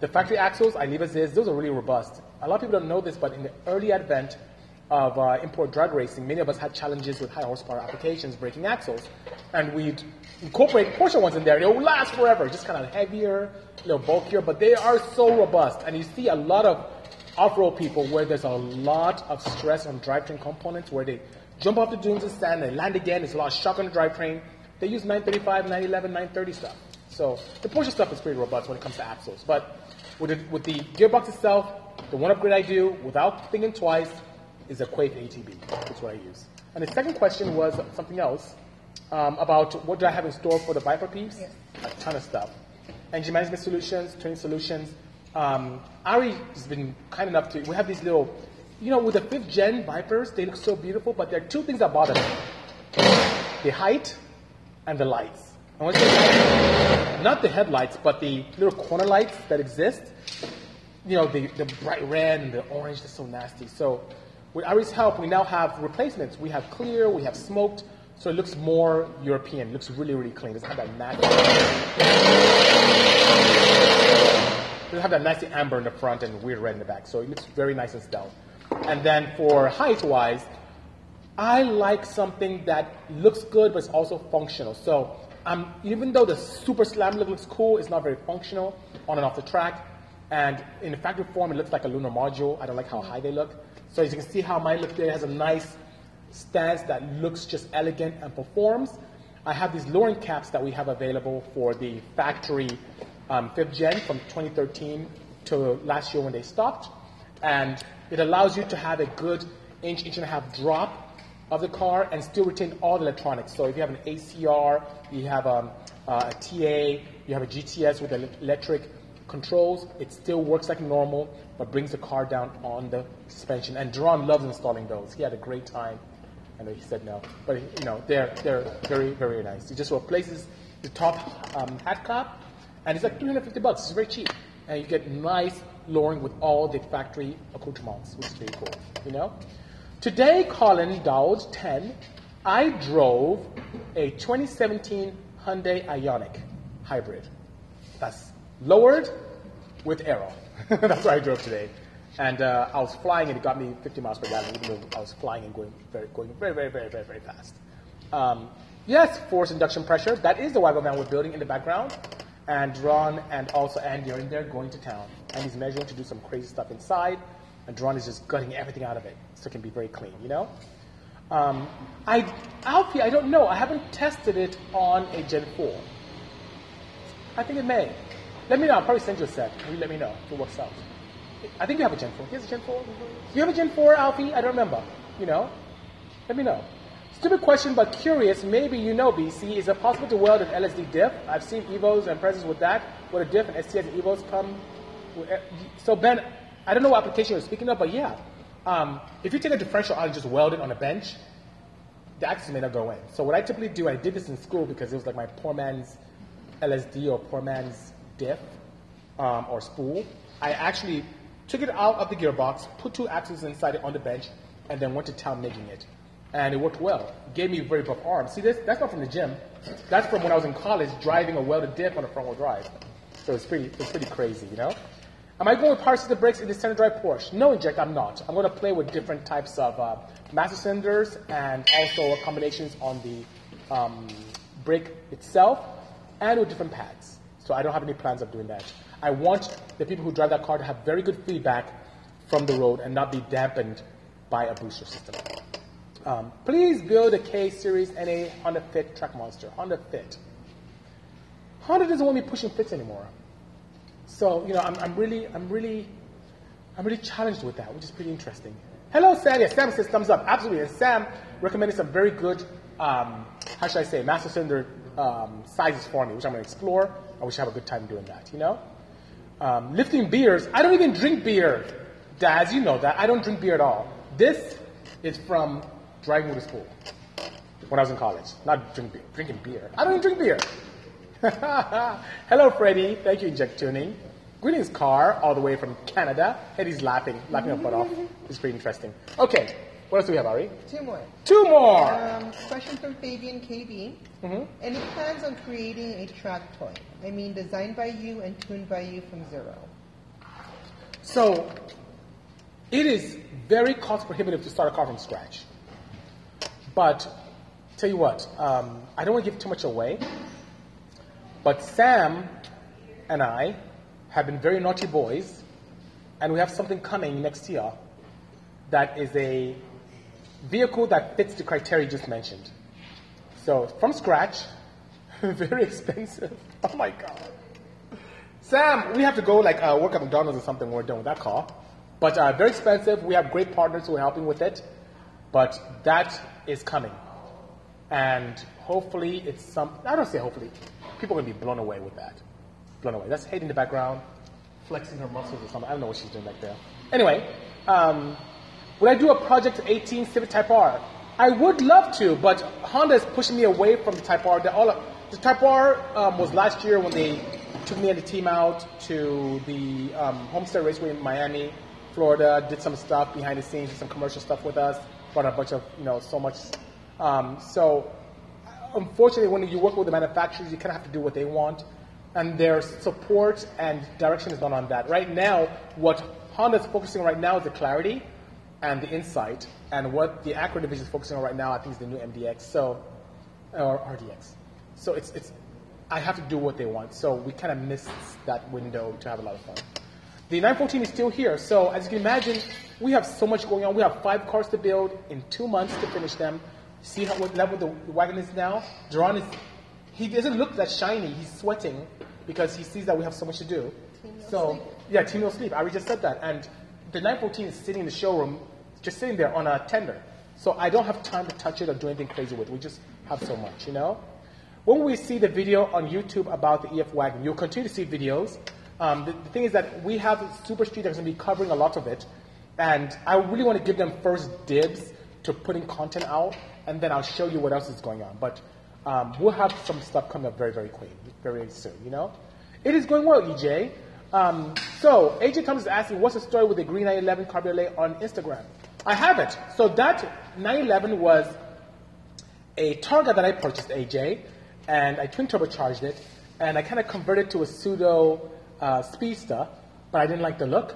The factory axles, I leave as is. Those are really robust. A lot of people don't know this, but in the early advent of uh, import drag racing, many of us had challenges with high horsepower applications breaking axles. And we'd incorporate Porsche ones in there. They'll last forever, just kind of heavier, a little bulkier, but they are so robust. And you see a lot of off-road people where there's a lot of stress on drivetrain components where they jump off the dunes and stand and land again. There's a lot of shock on the drivetrain. They use 935, 911, 930 stuff. So the Porsche stuff is pretty robust when it comes to axles. But with the, with the gearbox itself, the one upgrade I do without thinking twice is a Quaife ATB. That's what I use. And the second question was something else um, about what do I have in store for the Viper piece? Yes. A ton of stuff. Engine management solutions, training solutions. Um, Ari has been kind enough to. We have these little, you know, with the fifth gen Vipers, they look so beautiful, but there are two things that bother me: the height and the lights. Not the headlights, but the little corner lights that exist. You know, the, the bright red and the orange, they're so nasty. So, with Ari's help, we now have replacements. We have clear, we have smoked, so it looks more European. It looks really, really clean. It doesn't have that nasty. They have that nice amber in the front and weird red in the back, so it looks very nice and stout. And then for height-wise, I like something that looks good but it's also functional. So um, even though the super slam look looks cool, it's not very functional on and off the track. And in the factory form, it looks like a lunar module. I don't like how high they look. So as you can see how mine look there, it has a nice stance that looks just elegant and performs. I have these lowering caps that we have available for the factory um, fifth gen from 2013 to last year when they stopped. And it allows you to have a good inch, inch and a half drop of the car and still retain all the electronics. So if you have an ACR, you have um, uh, a TA, you have a GTS with electric controls, it still works like normal, but brings the car down on the suspension. And Duran loves installing those. He had a great time. I know he said no, but you know they're they're very very nice. He just replaces the top um, hat cap, and it's like 350 bucks. It's very cheap, and you get nice lowering with all the factory accoutrements, which is very cool. You know. Today, Colin Dowd 10, I drove a 2017 Hyundai Ioniq hybrid. That's lowered with aero. That's what I drove today. And uh, I was flying and it got me 50 miles per gallon, even though I was flying and going very, going very, very, very, very, very fast. Um, yes, forced induction pressure. That is the Wago van we're building in the background. And Ron and also Andy are in there going to town. And he's measuring to do some crazy stuff inside. And Ron is just gutting everything out of it so it can be very clean, you know? Um, I, Alfie, I don't know. I haven't tested it on a Gen 4. I think it may. Let me know. I'll probably send you a set. You let me know if it works out. I think you have a Gen 4. Here's a Gen 4. Do you have a Gen 4, Alfie? I don't remember. You know? Let me know. Stupid question, but curious. Maybe you know, BC. Is it possible to weld an LSD diff? I've seen Evos and presents with that. With a diff and STS and Evos come. eh, So, Ben, I don't know what application you're speaking of, but yeah. Um, if you take a differential out and just weld it on a bench, the axis may not go in. So what I typically do, I did this in school because it was like my poor man's LSD or poor man's diff um, or spool. I actually took it out of the gearbox, put two axes inside it on the bench, and then went to town making it. And it worked well. Gave me a very buff arms. See, this, that's not from the gym. That's from when I was in college driving a welded diff on a front wheel drive. So it's pretty, it's pretty crazy, you know? Am I going with power cylinder brakes in the center drive Porsche? No, Inject, I'm not. I'm going to play with different types of uh, master cylinders and also combinations on the um, brake itself and with different pads. So I don't have any plans of doing that. I want the people who drive that car to have very good feedback from the road and not be dampened by a booster system. Um, please build a K Series NA Honda Fit Track Monster. Honda Fit. Honda doesn't want me pushing fits anymore. So, you know, I'm, I'm really, I'm really, I'm really challenged with that, which is pretty interesting. Hello, Sam. Yes, Sam says thumbs up. Absolutely. And Sam recommended some very good, um, how should I say, master cylinder um, sizes for me, which I'm going to explore. I wish I have a good time doing that, you know? Um, lifting beers. I don't even drink beer. Daz, you know that. I don't drink beer at all. This is from driving with a school when I was in college. Not drink beer, drinking beer. I don't even drink beer. Hello, Freddie. Thank you, Inject Tuning. Greetings, Car, all the way from Canada. Eddie's laughing, laughing her butt off. It's pretty interesting. Okay, what else do we have, Ari? Two more. Two more. Um, question from Fabian KB. Any plans on creating a track toy? I mean, designed by you and tuned by you from zero. So, it is very cost prohibitive to start a car from scratch. But, tell you what, um, I don't want to give too much away. But Sam and I have been very naughty boys, and we have something coming next year that is a vehicle that fits the criteria just mentioned. So, from scratch, very expensive. Oh my God. Sam, we have to go like uh, work at McDonald's or something we're done with that car. But uh, very expensive. We have great partners who are helping with it. But that is coming. And hopefully it's some, I don't say hopefully, people are going to be blown away with that. Blown away. That's Haiti in the background, flexing her muscles or something. I don't know what she's doing back there. Anyway, um, would I do a Project 18 Civic Type R? I would love to, but Honda is pushing me away from the Type R. The, all, the Type R um, was last year when they took me and the team out to the um, Homestead Raceway in Miami, Florida, did some stuff behind the scenes, did some commercial stuff with us, brought a bunch of, you know, so much. Um, so, unfortunately, when you work with the manufacturers, you kind of have to do what they want, and their support and direction is not on that. Right now, what Honda is focusing on right now is the clarity and the insight, and what the Acura division is focusing on right now, I think, is the new MDX, so or RDX. So it's it's I have to do what they want. So we kind of missed that window to have a lot of fun. The 914 is still here. So as you can imagine, we have so much going on. We have five cars to build in two months to finish them. See how what level the wagon is now. Duran is he doesn't look that shiny. He's sweating because he sees that we have so much to do. So yeah, team no sleep. I already just said that. And the 914 is sitting in the showroom, just sitting there on a tender. So I don't have time to touch it or do anything crazy with. it. We just have so much, you know. When we see the video on YouTube about the EF wagon, you'll continue to see videos. Um, the, the thing is that we have Super Street that's going to be covering a lot of it, and I really want to give them first dibs to putting content out, and then I'll show you what else is going on. But um, we'll have some stuff coming up very, very quick, very soon. You know, it is going well, EJ. Um, so AJ Thomas is asking, what's the story with the green 911 Cabriolet on Instagram? I have it. So that 911 was a Targa that I purchased, AJ, and I twin turbocharged it, and I kind of converted to a pseudo uh, speedster, but I didn't like the look,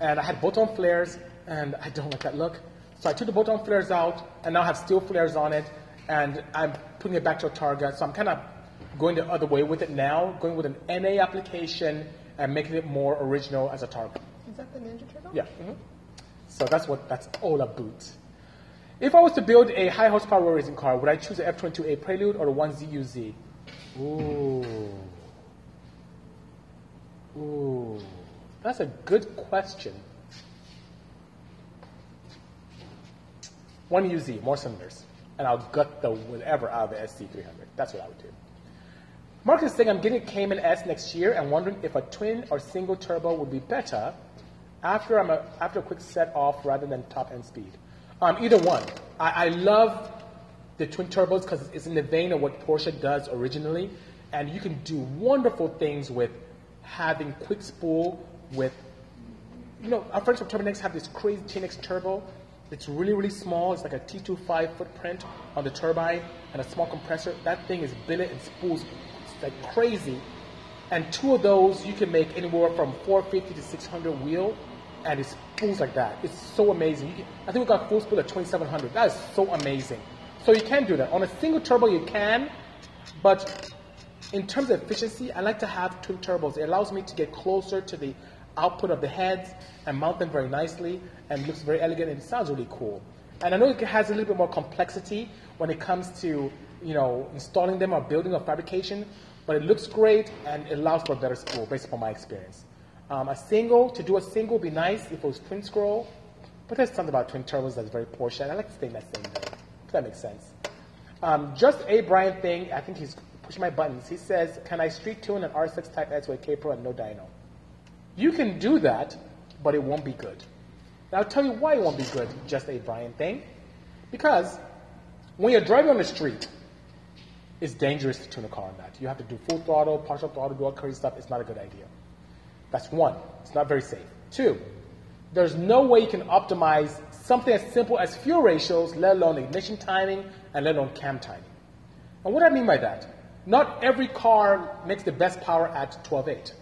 and I had bolt-on flares, and I don't like that look. So I took the bolt-on flares out, and now I have steel flares on it, and I'm putting it back to a Targa. So I'm kind of going the other way with it now, going with an NA application and making it more original as a Targa. Is that the Ninja Turtle? Yeah. mhm. So that's what that's all about. If I was to build a high horsepower racing car, would I choose the F22A Prelude or the 1UZ? Ooh. Ooh. That's a good question. 1UZ, more cylinders. and I'll gut the whatever out of the SC300. That's what I would do. Mark is saying I'm getting a Cayman S next year and wondering if a twin or single turbo would be better after I'm a, after a quick set off rather than top end speed. Um, either one. I, I love the twin turbos because it's in the vein of what Porsche does originally, and you can do wonderful things with having quick spool with you know, our friends from Turbonex have this crazy TNX turbo. It's really, really small. It's like a T25 footprint on the turbine and a small compressor. That thing is billet and spools like crazy. And two of those, you can make anywhere from 450 to 600 wheel, and it spools like that. It's so amazing. Can, I think we got full spool at 2700. That is so amazing. So you can do that. On a single turbo, you can, but in terms of efficiency, I like to have twin turbos. It allows me to get closer to the output of the heads and mount them very nicely and looks very elegant and sounds really cool. And I know it has a little bit more complexity when it comes to you know installing them or building or fabrication, but it looks great and it allows for a better spool based upon my experience. Um, a single, to do a single would be nice if it was twin scroll, but there's something about twin turbos that's very Porsche. and I like to stay in that same vein, if that makes sense. Um, just a Brian thing, I think he's pushing my buttons. He says, can I street tune an RSX Type S with K-Pro and no dyno? You can do that, but it won't be good. Now, I'll tell you why it won't be good, just a Brian thing. Because when you're driving on the street, it's dangerous to tune a car on that. You have to do full throttle, partial throttle, do all stuff. It's not a good idea. That's one. It's not very safe. Two, there's no way you can optimize something as simple as fuel ratios, let alone ignition timing, and let alone cam timing. And what do I mean by that? Not every car makes the best power at 12.8.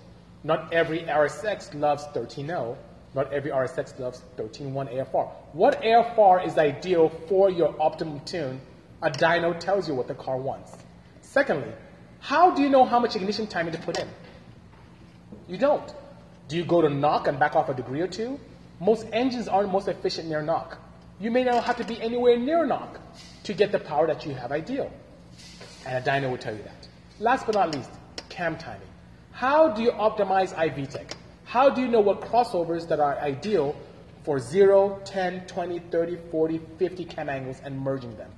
Not every RSX loves 13.0. Not every RSX loves 13.1 AFR. What AFR is ideal for your optimum tune? A dyno tells you what the car wants. Secondly, how do you know how much ignition timing to put in? You don't. Do you go to knock and back off a degree or two? Most engines aren't most efficient near knock. You may not have to be anywhere near knock to get the power that you have ideal. And a dyno will tell you that. Last but not least, cam timing. How do you optimize iVTEC? How do you know what crossovers that are ideal for 0, 10, 20, 30, 40, 50 cam angles and merging them?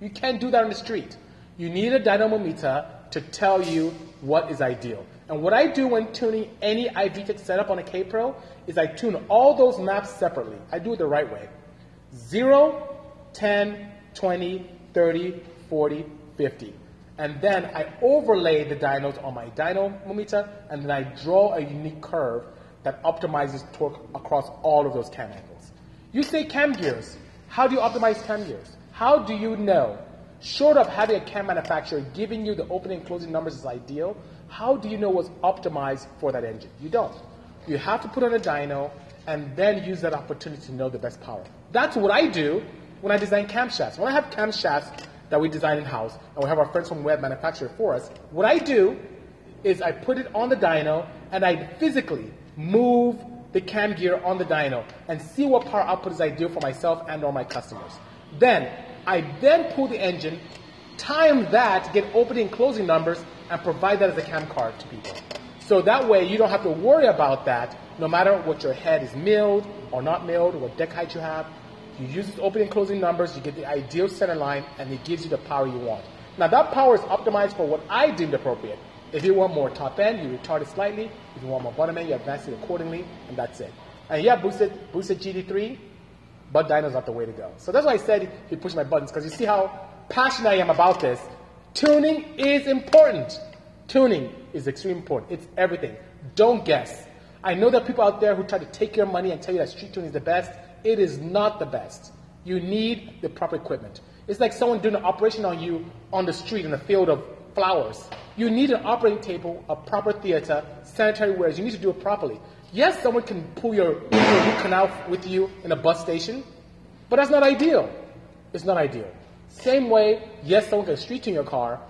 You can't do that on the street. You need a dynamometer to tell you what is ideal. And what I do when tuning any iVTEC setup on a K-Pro is I tune all those maps separately. I do it the right way. 0, 10, 20, 30, 40, 50 and then I overlay the dynos on my dynamometer, and then I draw a unique curve that optimizes torque across all of those cam angles. You say cam gears. How do you optimize cam gears? How do you know? Short of having a cam manufacturer giving you the opening and closing numbers is ideal, how do you know what's optimized for that engine? You don't. You have to put on a dyno and then use that opportunity to know the best power. That's what I do when I design camshafts. When I have camshafts that we design in house, and we have our friends from Web manufacture for us. What I do is I put it on the dyno and I physically move the cam gear on the dyno and see what power output is ideal for myself and or my customers. Then I then pull the engine, time that, get opening and closing numbers, and provide that as a cam card to people. So that way you don't have to worry about that no matter what your head is milled or not milled, what deck height you have. You use its opening and closing numbers, you get the ideal center line, and it gives you the power you want. Now that power is optimized for what I deemed appropriate. If you want more top end, you retard it slightly. If you want more bottom end, you advance it accordingly, and that's it. And yeah, boosted boosted GT3, but dyno's not the way to go. So that's why I said he pushed my buttons, because you see how passionate I am about this. Tuning is important. Tuning is extremely important. It's everything. Don't guess. I know there are people out there who try to take your money and tell you that street tuning is the best. It is not the best. You need the proper equipment. It's like someone doing an operation on you on the street in a field of flowers. You need an operating table, a proper theater, sanitary wares. You need to do it properly. Yes, someone can pull your, root canal with you in a bus station, but that's not ideal. It's not ideal. Same way, yes, someone can street tune your car.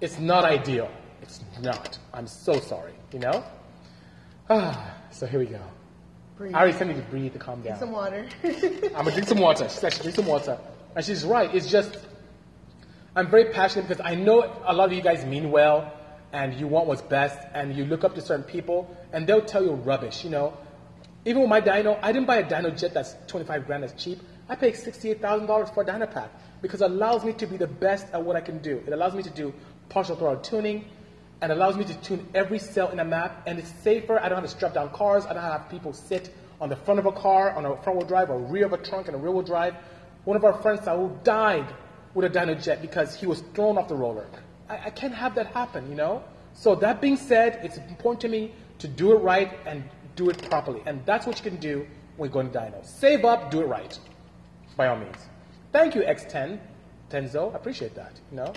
It's not ideal. It's not. I'm so sorry, you know? Ah, so here we go. Breathe. I already said you to breathe to calm down. Get some water. I'm gonna drink some water. She said, drink some water. And she's right. It's just, I'm very passionate because I know a lot of you guys mean well and you want what's best and you look up to certain people and they'll tell you rubbish, you know. Even with my dyno, I didn't buy a Dynojet that's 25 grand that's cheap. I pay $68,000 for a Dynapack because it allows me to be the best at what I can do. It allows me to do partial throttle tuning and allows me to tune every cell in a map and it's safer. I don't have to strap down cars. I don't have people sit on the front of a car on a front wheel drive or rear of a trunk and a rear wheel drive. One of our friends who died with a Dynojet because he was thrown off the roller. I, I can't have that happen, you know? So that being said, it's important to me to do it right and do it properly. And that's what you can do when going to dyno. Save up, do it right. By all means. Thank you, X10, Tenzo. I appreciate that, you know?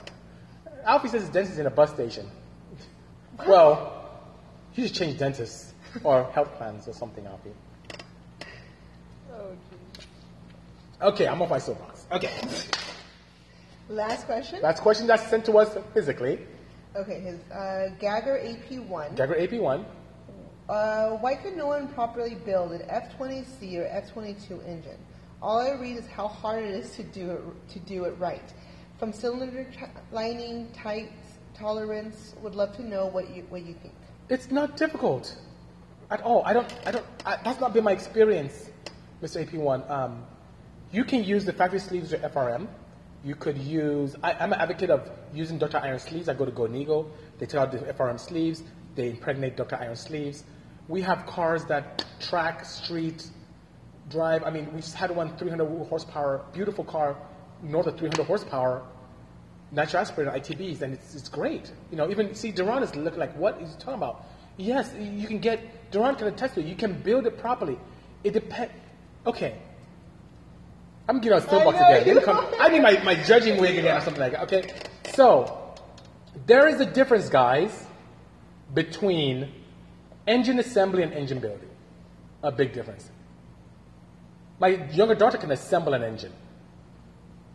Alfie says his dentist is in a bus station. Well, you should change dentists or health plans or something, Alfie. Oh, geez. Okay, I'm off my soapbox. Okay. Last question. Last question that's sent to us physically. Okay, his uh, Gagger AP1. Jagger AP1. Uh, why could no one properly build an F20C or F22 engine? All I read is how hard it is to do it to do it right. From cylinder t- lining, tight tolerance, would love to know what you what you think. It's not difficult at all. I don't, I don't, I, that's not been my experience, Mr. AP1. Um, you can use the factory sleeves or FRM. You could use, I, I'm an advocate of using Darton sleeves. I go to Gonigo, they take out the FRM sleeves, they impregnate Darton sleeves. We have cars that track, street, drive. I mean, we just had one 300 horsepower, beautiful car, north of 300 horsepower, natural aspirated ITBs, and it's, it's great. You know, even see Duran is looking like what is he talking about? Yes, you can get Duran can attest to it. You can build it properly. It depends. Okay, I'm giving out soapbox I again. come- I need my, my judging wig again or something like that. Okay, so there is a difference, guys, between engine assembly and engine building. A big difference. My younger daughter can assemble an engine.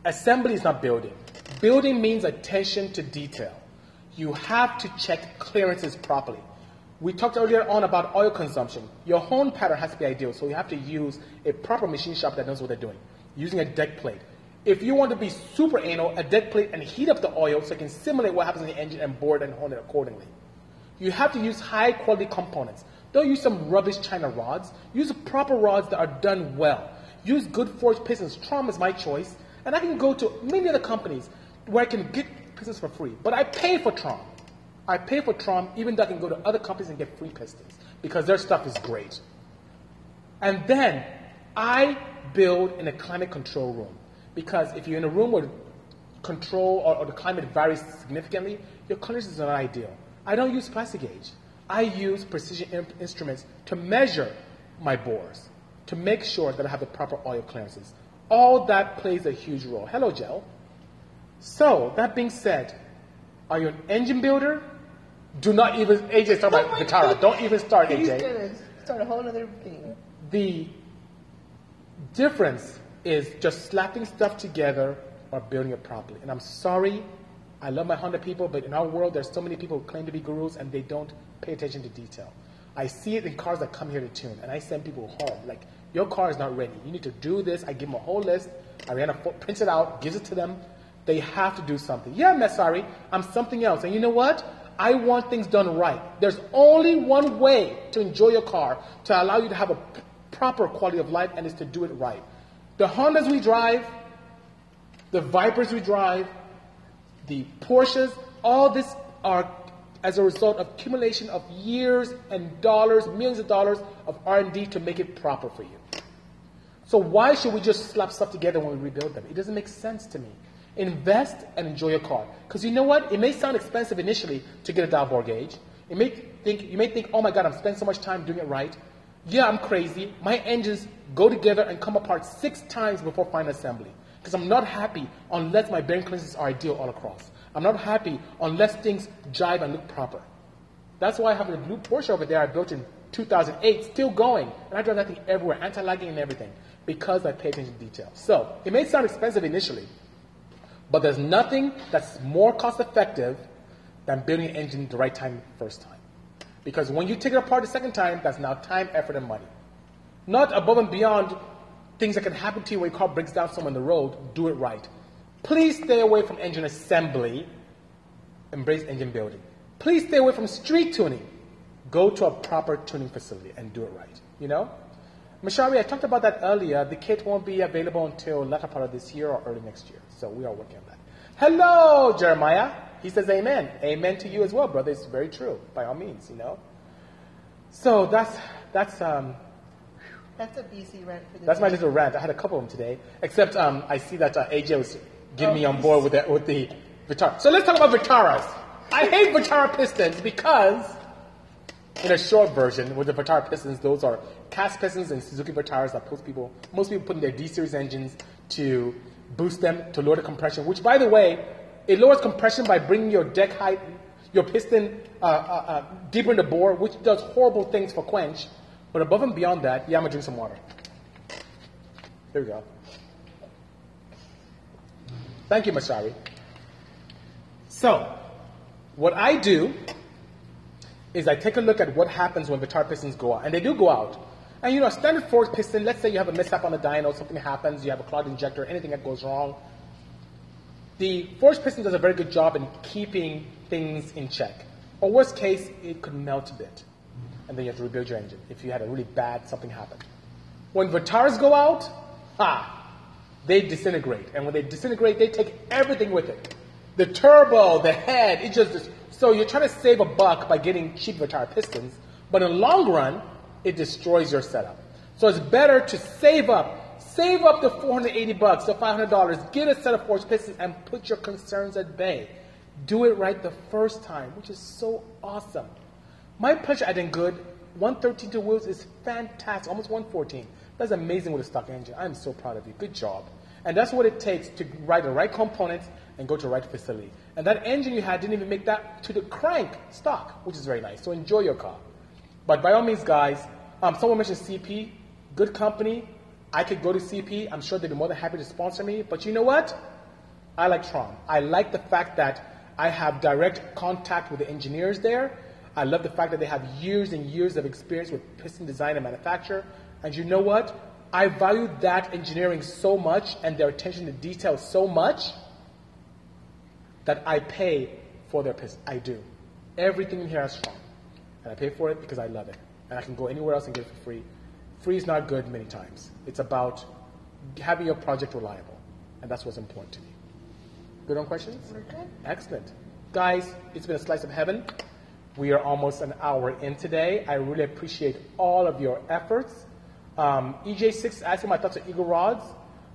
Assembly is not building. Building means attention to detail. You have to check clearances properly. We talked earlier on about oil consumption. Your hone pattern has to be ideal, so you have to use a proper machine shop that knows what they're doing, using a deck plate. If you want to be super anal, a deck plate and heat up the oil so it can simulate what happens in the engine and board and hone it accordingly. You have to use high quality components. Don't use some rubbish China rods. Use proper rods that are done well. Use good forged pistons. Trom is my choice. And I can go to many other companies where I can get pistons for free. But I pay for Trom. I pay for Trom even though I can go to other companies and get free pistons because their stuff is great. And then I build in a climate control room because if you're in a room where control or, or the climate varies significantly, your clearances are not ideal. I don't use Plastigage. I use precision in- instruments to measure my bores, to make sure that I have the proper oil clearances. All that plays a huge role. Hello, Gel. So, that being said, are you an engine builder? Do not even, AJ's talking Oh about my Vitara. Don't even start, He's AJ gonna start a whole other thing. the difference is just slapping stuff together or building it properly. And I'm sorry, I love my Honda people, but in our world, there's so many people who claim to be gurus and they don't pay attention to detail. I see it in cars that come here to tune, and I send people home. Like, your car is not ready. You need to do this. I give them a whole list. Ariana prints it out, gives it to them. They have to do something. Yeah, Messari, I'm something else. And you know what? I want things done right. There's only one way to enjoy your car to allow you to have a p- proper quality of life, and it's to do it right. The Hondas we drive, the Vipers we drive, the Porsches, all this are as a result of accumulation of years and dollars, millions of dollars of R&D to make it proper for you. So why should we just slap stuff together when we rebuild them? It doesn't make sense to me. Invest and enjoy your car. Because you know what? It may sound expensive initially to get a bore gauge. It may think, you may think, oh my God, I'm spending so much time doing it right. Yeah, I'm crazy. My engines go together and come apart six times before final assembly. Because I'm not happy unless my bearing clearances are ideal all across. I'm not happy unless things jive and look proper. That's why I have a blue Porsche over there I built in 2008, still going. And I drive that thing everywhere, anti-lagging and everything, because I pay attention to detail. So, it may sound expensive initially, but there's nothing that's more cost effective than building an engine the right time first time. Because when you take it apart the second time, that's now time, effort, and money. Not above and beyond things that can happen to you when your car breaks down somewhere on the road, do it right. Please stay away from engine assembly, embrace engine building. Please stay away from street tuning. Go to a proper tuning facility and do it right. You know? Mashari, I talked about that earlier. The kit won't be available until latter part of this year or early next year. So we are working on that. Hello, Jeremiah. He says amen. Amen to you as well, brother. It's very true, by all means, you know. So that's, that's, um, That's a BC rant for the that's my little rant. I had a couple of them today, except um, I see that uh, AJ was getting me on board with the, with the Vitara. So let's talk about Vitaras. I hate Vitara pistons because, in a short version, with the Vitara pistons, those are cast pistons and Suzuki Vitaras that most people, most people put in their D series engines to boost them to lower the compression. Which, by the way, it lowers compression by bringing your deck height, your piston uh, uh, uh, deeper in the bore, which does horrible things for quench. But above and beyond that, yeah, I'm gonna drink some water. There we go. Thank you, Masari. So, what I do is I take a look at what happens when the tar pistons go out. And they do go out. And you know, a standard forged piston, let's say you have a mishap on the dyno, something happens, you have a clogged injector, anything that goes wrong. The forged piston does a very good job in keeping things in check. Or worst case, it could melt a bit. And then you have to rebuild your engine if you had a really bad something happen. When Vitars go out, ha, they disintegrate. And when they disintegrate, they take everything with it. The turbo, the head, it just, so you're trying to save a buck by getting cheap Vitar pistons, but in the long run, it destroys your setup. So it's better to save up, save up the 480 bucks or $500, get a set of forged pistons and put your concerns at bay. Do it right the first time, which is so awesome. My pleasure adding good. 113 to wheels is fantastic, almost 114. That's amazing with a stock engine. I'm so proud of you. Good job. And that's what it takes to write the right components and go to the right facility. And that engine you had didn't even make that to the crank stock, which is very nice. So enjoy your car. But by all means, guys, um, someone mentioned CP, good company. I could go to CP. I'm sure they'd be more than happy to sponsor me. But you know what? I like Tron. I like the fact that I have direct contact with the engineers there. I love the fact that they have years and years of experience with piston design and manufacture. And you know what? I value that engineering so much and their attention to detail so much that I pay for their piston. I do. Everything in here is Tron. And I pay for it because I love it. And I can go anywhere else and get it for free. Free is not good many times. It's about having your project reliable. And that's what's important to me. Good on questions? We're good. Excellent. Guys, it's been a slice of heaven. We are almost an hour in today. I really appreciate all of your efforts. Um, EJ6 asking my thoughts on Eagle rods.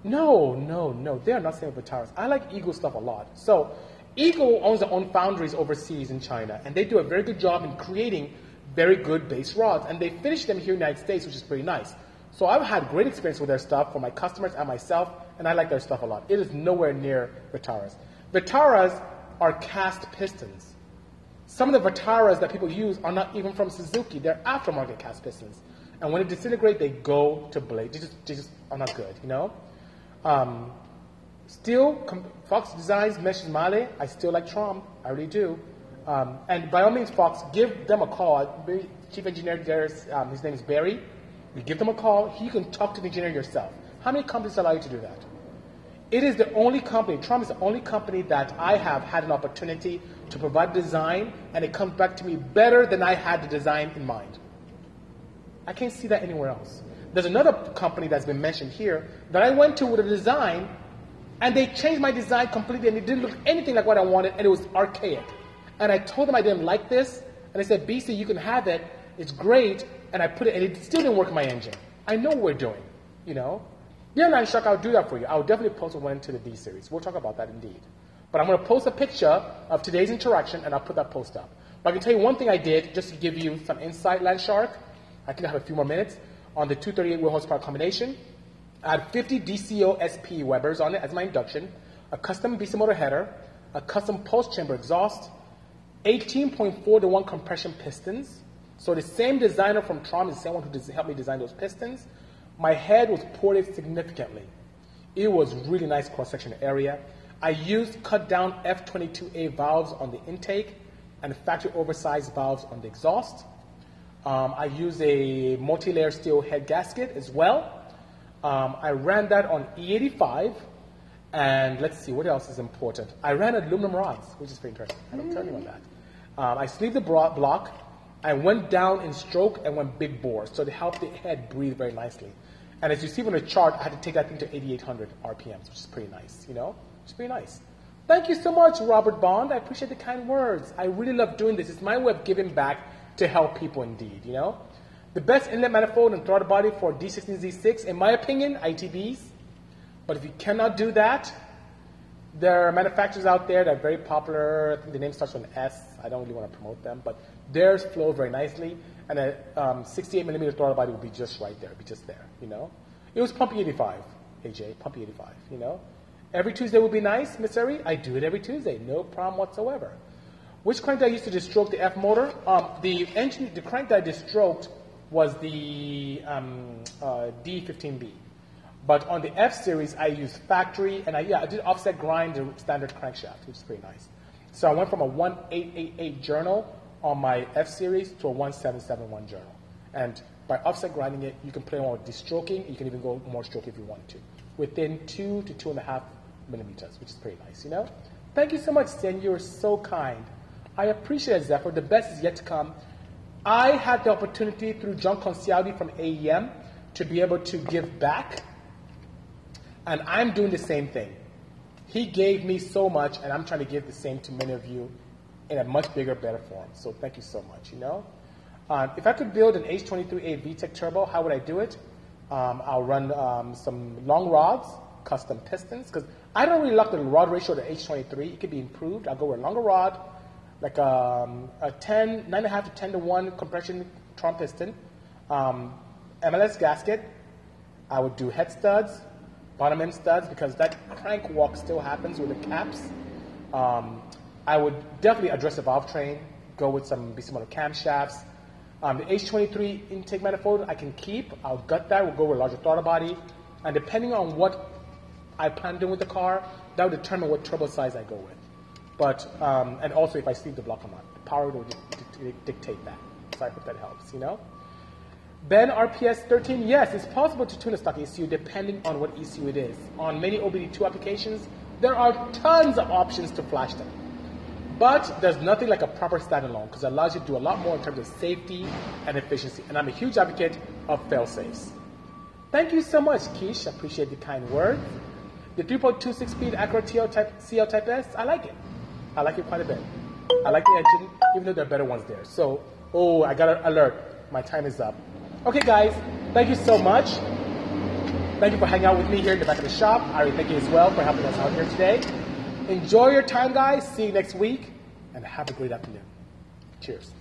No, no, no. They are not same with Vitaras. I like Eagle stuff a lot. So, Eagle owns their own foundries overseas in China, and they do a very good job in creating very good base rods. And they finish them here in the United States, which is pretty nice. So, I've had great experience with their stuff for my customers and myself, and I like their stuff a lot. It is nowhere near Vitaras. Vitaras are cast pistons. Some of the Vitaras that people use are not even from Suzuki. They're aftermarket cast pistons. And when they disintegrate, they go to blade. They just, they just are not good, you know? Um, still, Fox Designs mentions Mahle. I still like Trom. I really do. Um, and by all means, Fox, give them a call. Chief engineer there, um, his name is Barry. You give them a call. He can talk to the engineer yourself. How many companies allow you to do that? It is the only company, Trump is the only company that I have had an opportunity to provide design, and it comes back to me better than I had the design in mind. I can't see that anywhere else. There's another company that's been mentioned here that I went to with a design, and they changed my design completely, and it didn't look anything like what I wanted, and it was archaic. And I told them I didn't like this, and they said, BC, you can have it, it's great, and I put it, and it still didn't work in my engine. I know what we're doing, you know? Yeah, Nine Shark, I'll do that for you. I'll definitely post one to the D series. We'll talk about that indeed. But I'm going to post a picture of today's interaction, and I'll put that post up. But I can tell you one thing I did, just to give you some insight, Land Shark. I think I have a few more minutes on the 238 wheel horsepower combination. I had 50 DCO SP Webers on it as my induction, a custom BC motor header, a custom post chamber exhaust, 18.4 to 1 compression pistons. So the same designer from Trom is the same one who helped me design those pistons. My head was ported significantly. It was really nice cross section area. I used cut down F22A valves on the intake and factory oversized valves on the exhaust. Um, I used a multi-layer steel head gasket as well. Um, I ran that on E85, and let's see what else is important. I ran aluminum rods, which is pretty interesting. I don't tell anyone that. Um, I sleeved the block. I went down in stroke and went big bore, so they help the head breathe very nicely. And as you see from the chart, I had to take that thing to 8,800 RPMs, which is pretty nice, you know? It's pretty nice. Thank you so much, Robert Bond. I appreciate the kind words. I really love doing this. It's my way of giving back to help people indeed, you know? The best inlet manifold and throttle body for D16Z6, in my opinion, ITBs. But if you cannot do that, there are manufacturers out there that are very popular. I think the name starts with an S. I don't really want to promote them, but theirs flow very nicely. And a um, 68 millimeter throttle body will be just right there, be just there, you know? It was Pumpy 85, AJ, Pumpy 85, you know? Every Tuesday would be nice, Miss Eri. I do it every Tuesday, no problem whatsoever. Which crank did I use to destroke the F motor? Um, the engine, the crank that I destroked was the um, uh, D15B. But on the F series, I used factory, and I, yeah, I did offset grind the standard crankshaft, which is pretty nice. So I went from a 1888 journal on my F series to a 1771 journal. And by offset grinding it, you can play more with destroking. You can even go more stroke if you want to, within two to two and a half millimeters, which is pretty nice, you know? Thank you so much, Sen. You're so kind. I appreciate it, Zephyr. The best is yet to come. I had the opportunity through John Concialdi from AEM to be able to give back, and I'm doing the same thing. He gave me so much, and I'm trying to give the same to many of you in a much bigger, better form. So thank you so much, you know? Um, if I could build an H23A VTEC turbo, how would I do it? Um, I'll run um, some long rods, custom pistons, because I don't really like the rod ratio to H23. It could be improved. I'll go with a longer rod, like um, a, a 10, 9.5 to 10 to 1 compression Tron piston, um, MLS gasket. I would do head studs, bottom end studs, because that crank walk still happens with the caps. Um, I would definitely address the valve train, go with some Bisimoto camshafts. Um, the H23 intake manifold I can keep. I'll gut that. We'll go with a larger throttle body. And depending on what I plan doing with the car, that will determine what turbo size I go with. But, um, and also if I sleeve the block or not. The power will dictate that. So I hope that helps, you know? Ben RPS 13, yes, it's possible to tune a stock ECU depending on what ECU it is. On many OBD2 applications, there are tons of options to flash them. But there's nothing like a proper standalone because it allows you to do a lot more in terms of safety and efficiency. And I'm a huge advocate of fail safes. Thank you so much, Keish. I appreciate the kind words. The 3.26 speed Acura TL type, CL Type S, I like it. I like it quite a bit. I like the engine, even though there are better ones there. So, oh, I got an alert. My time is up. Okay, guys, thank you so much. Thank you for hanging out with me here in the back of the shop. Ari, thank you as well for helping us out here today. Enjoy your time, guys. See you next week, and have a great afternoon. Cheers.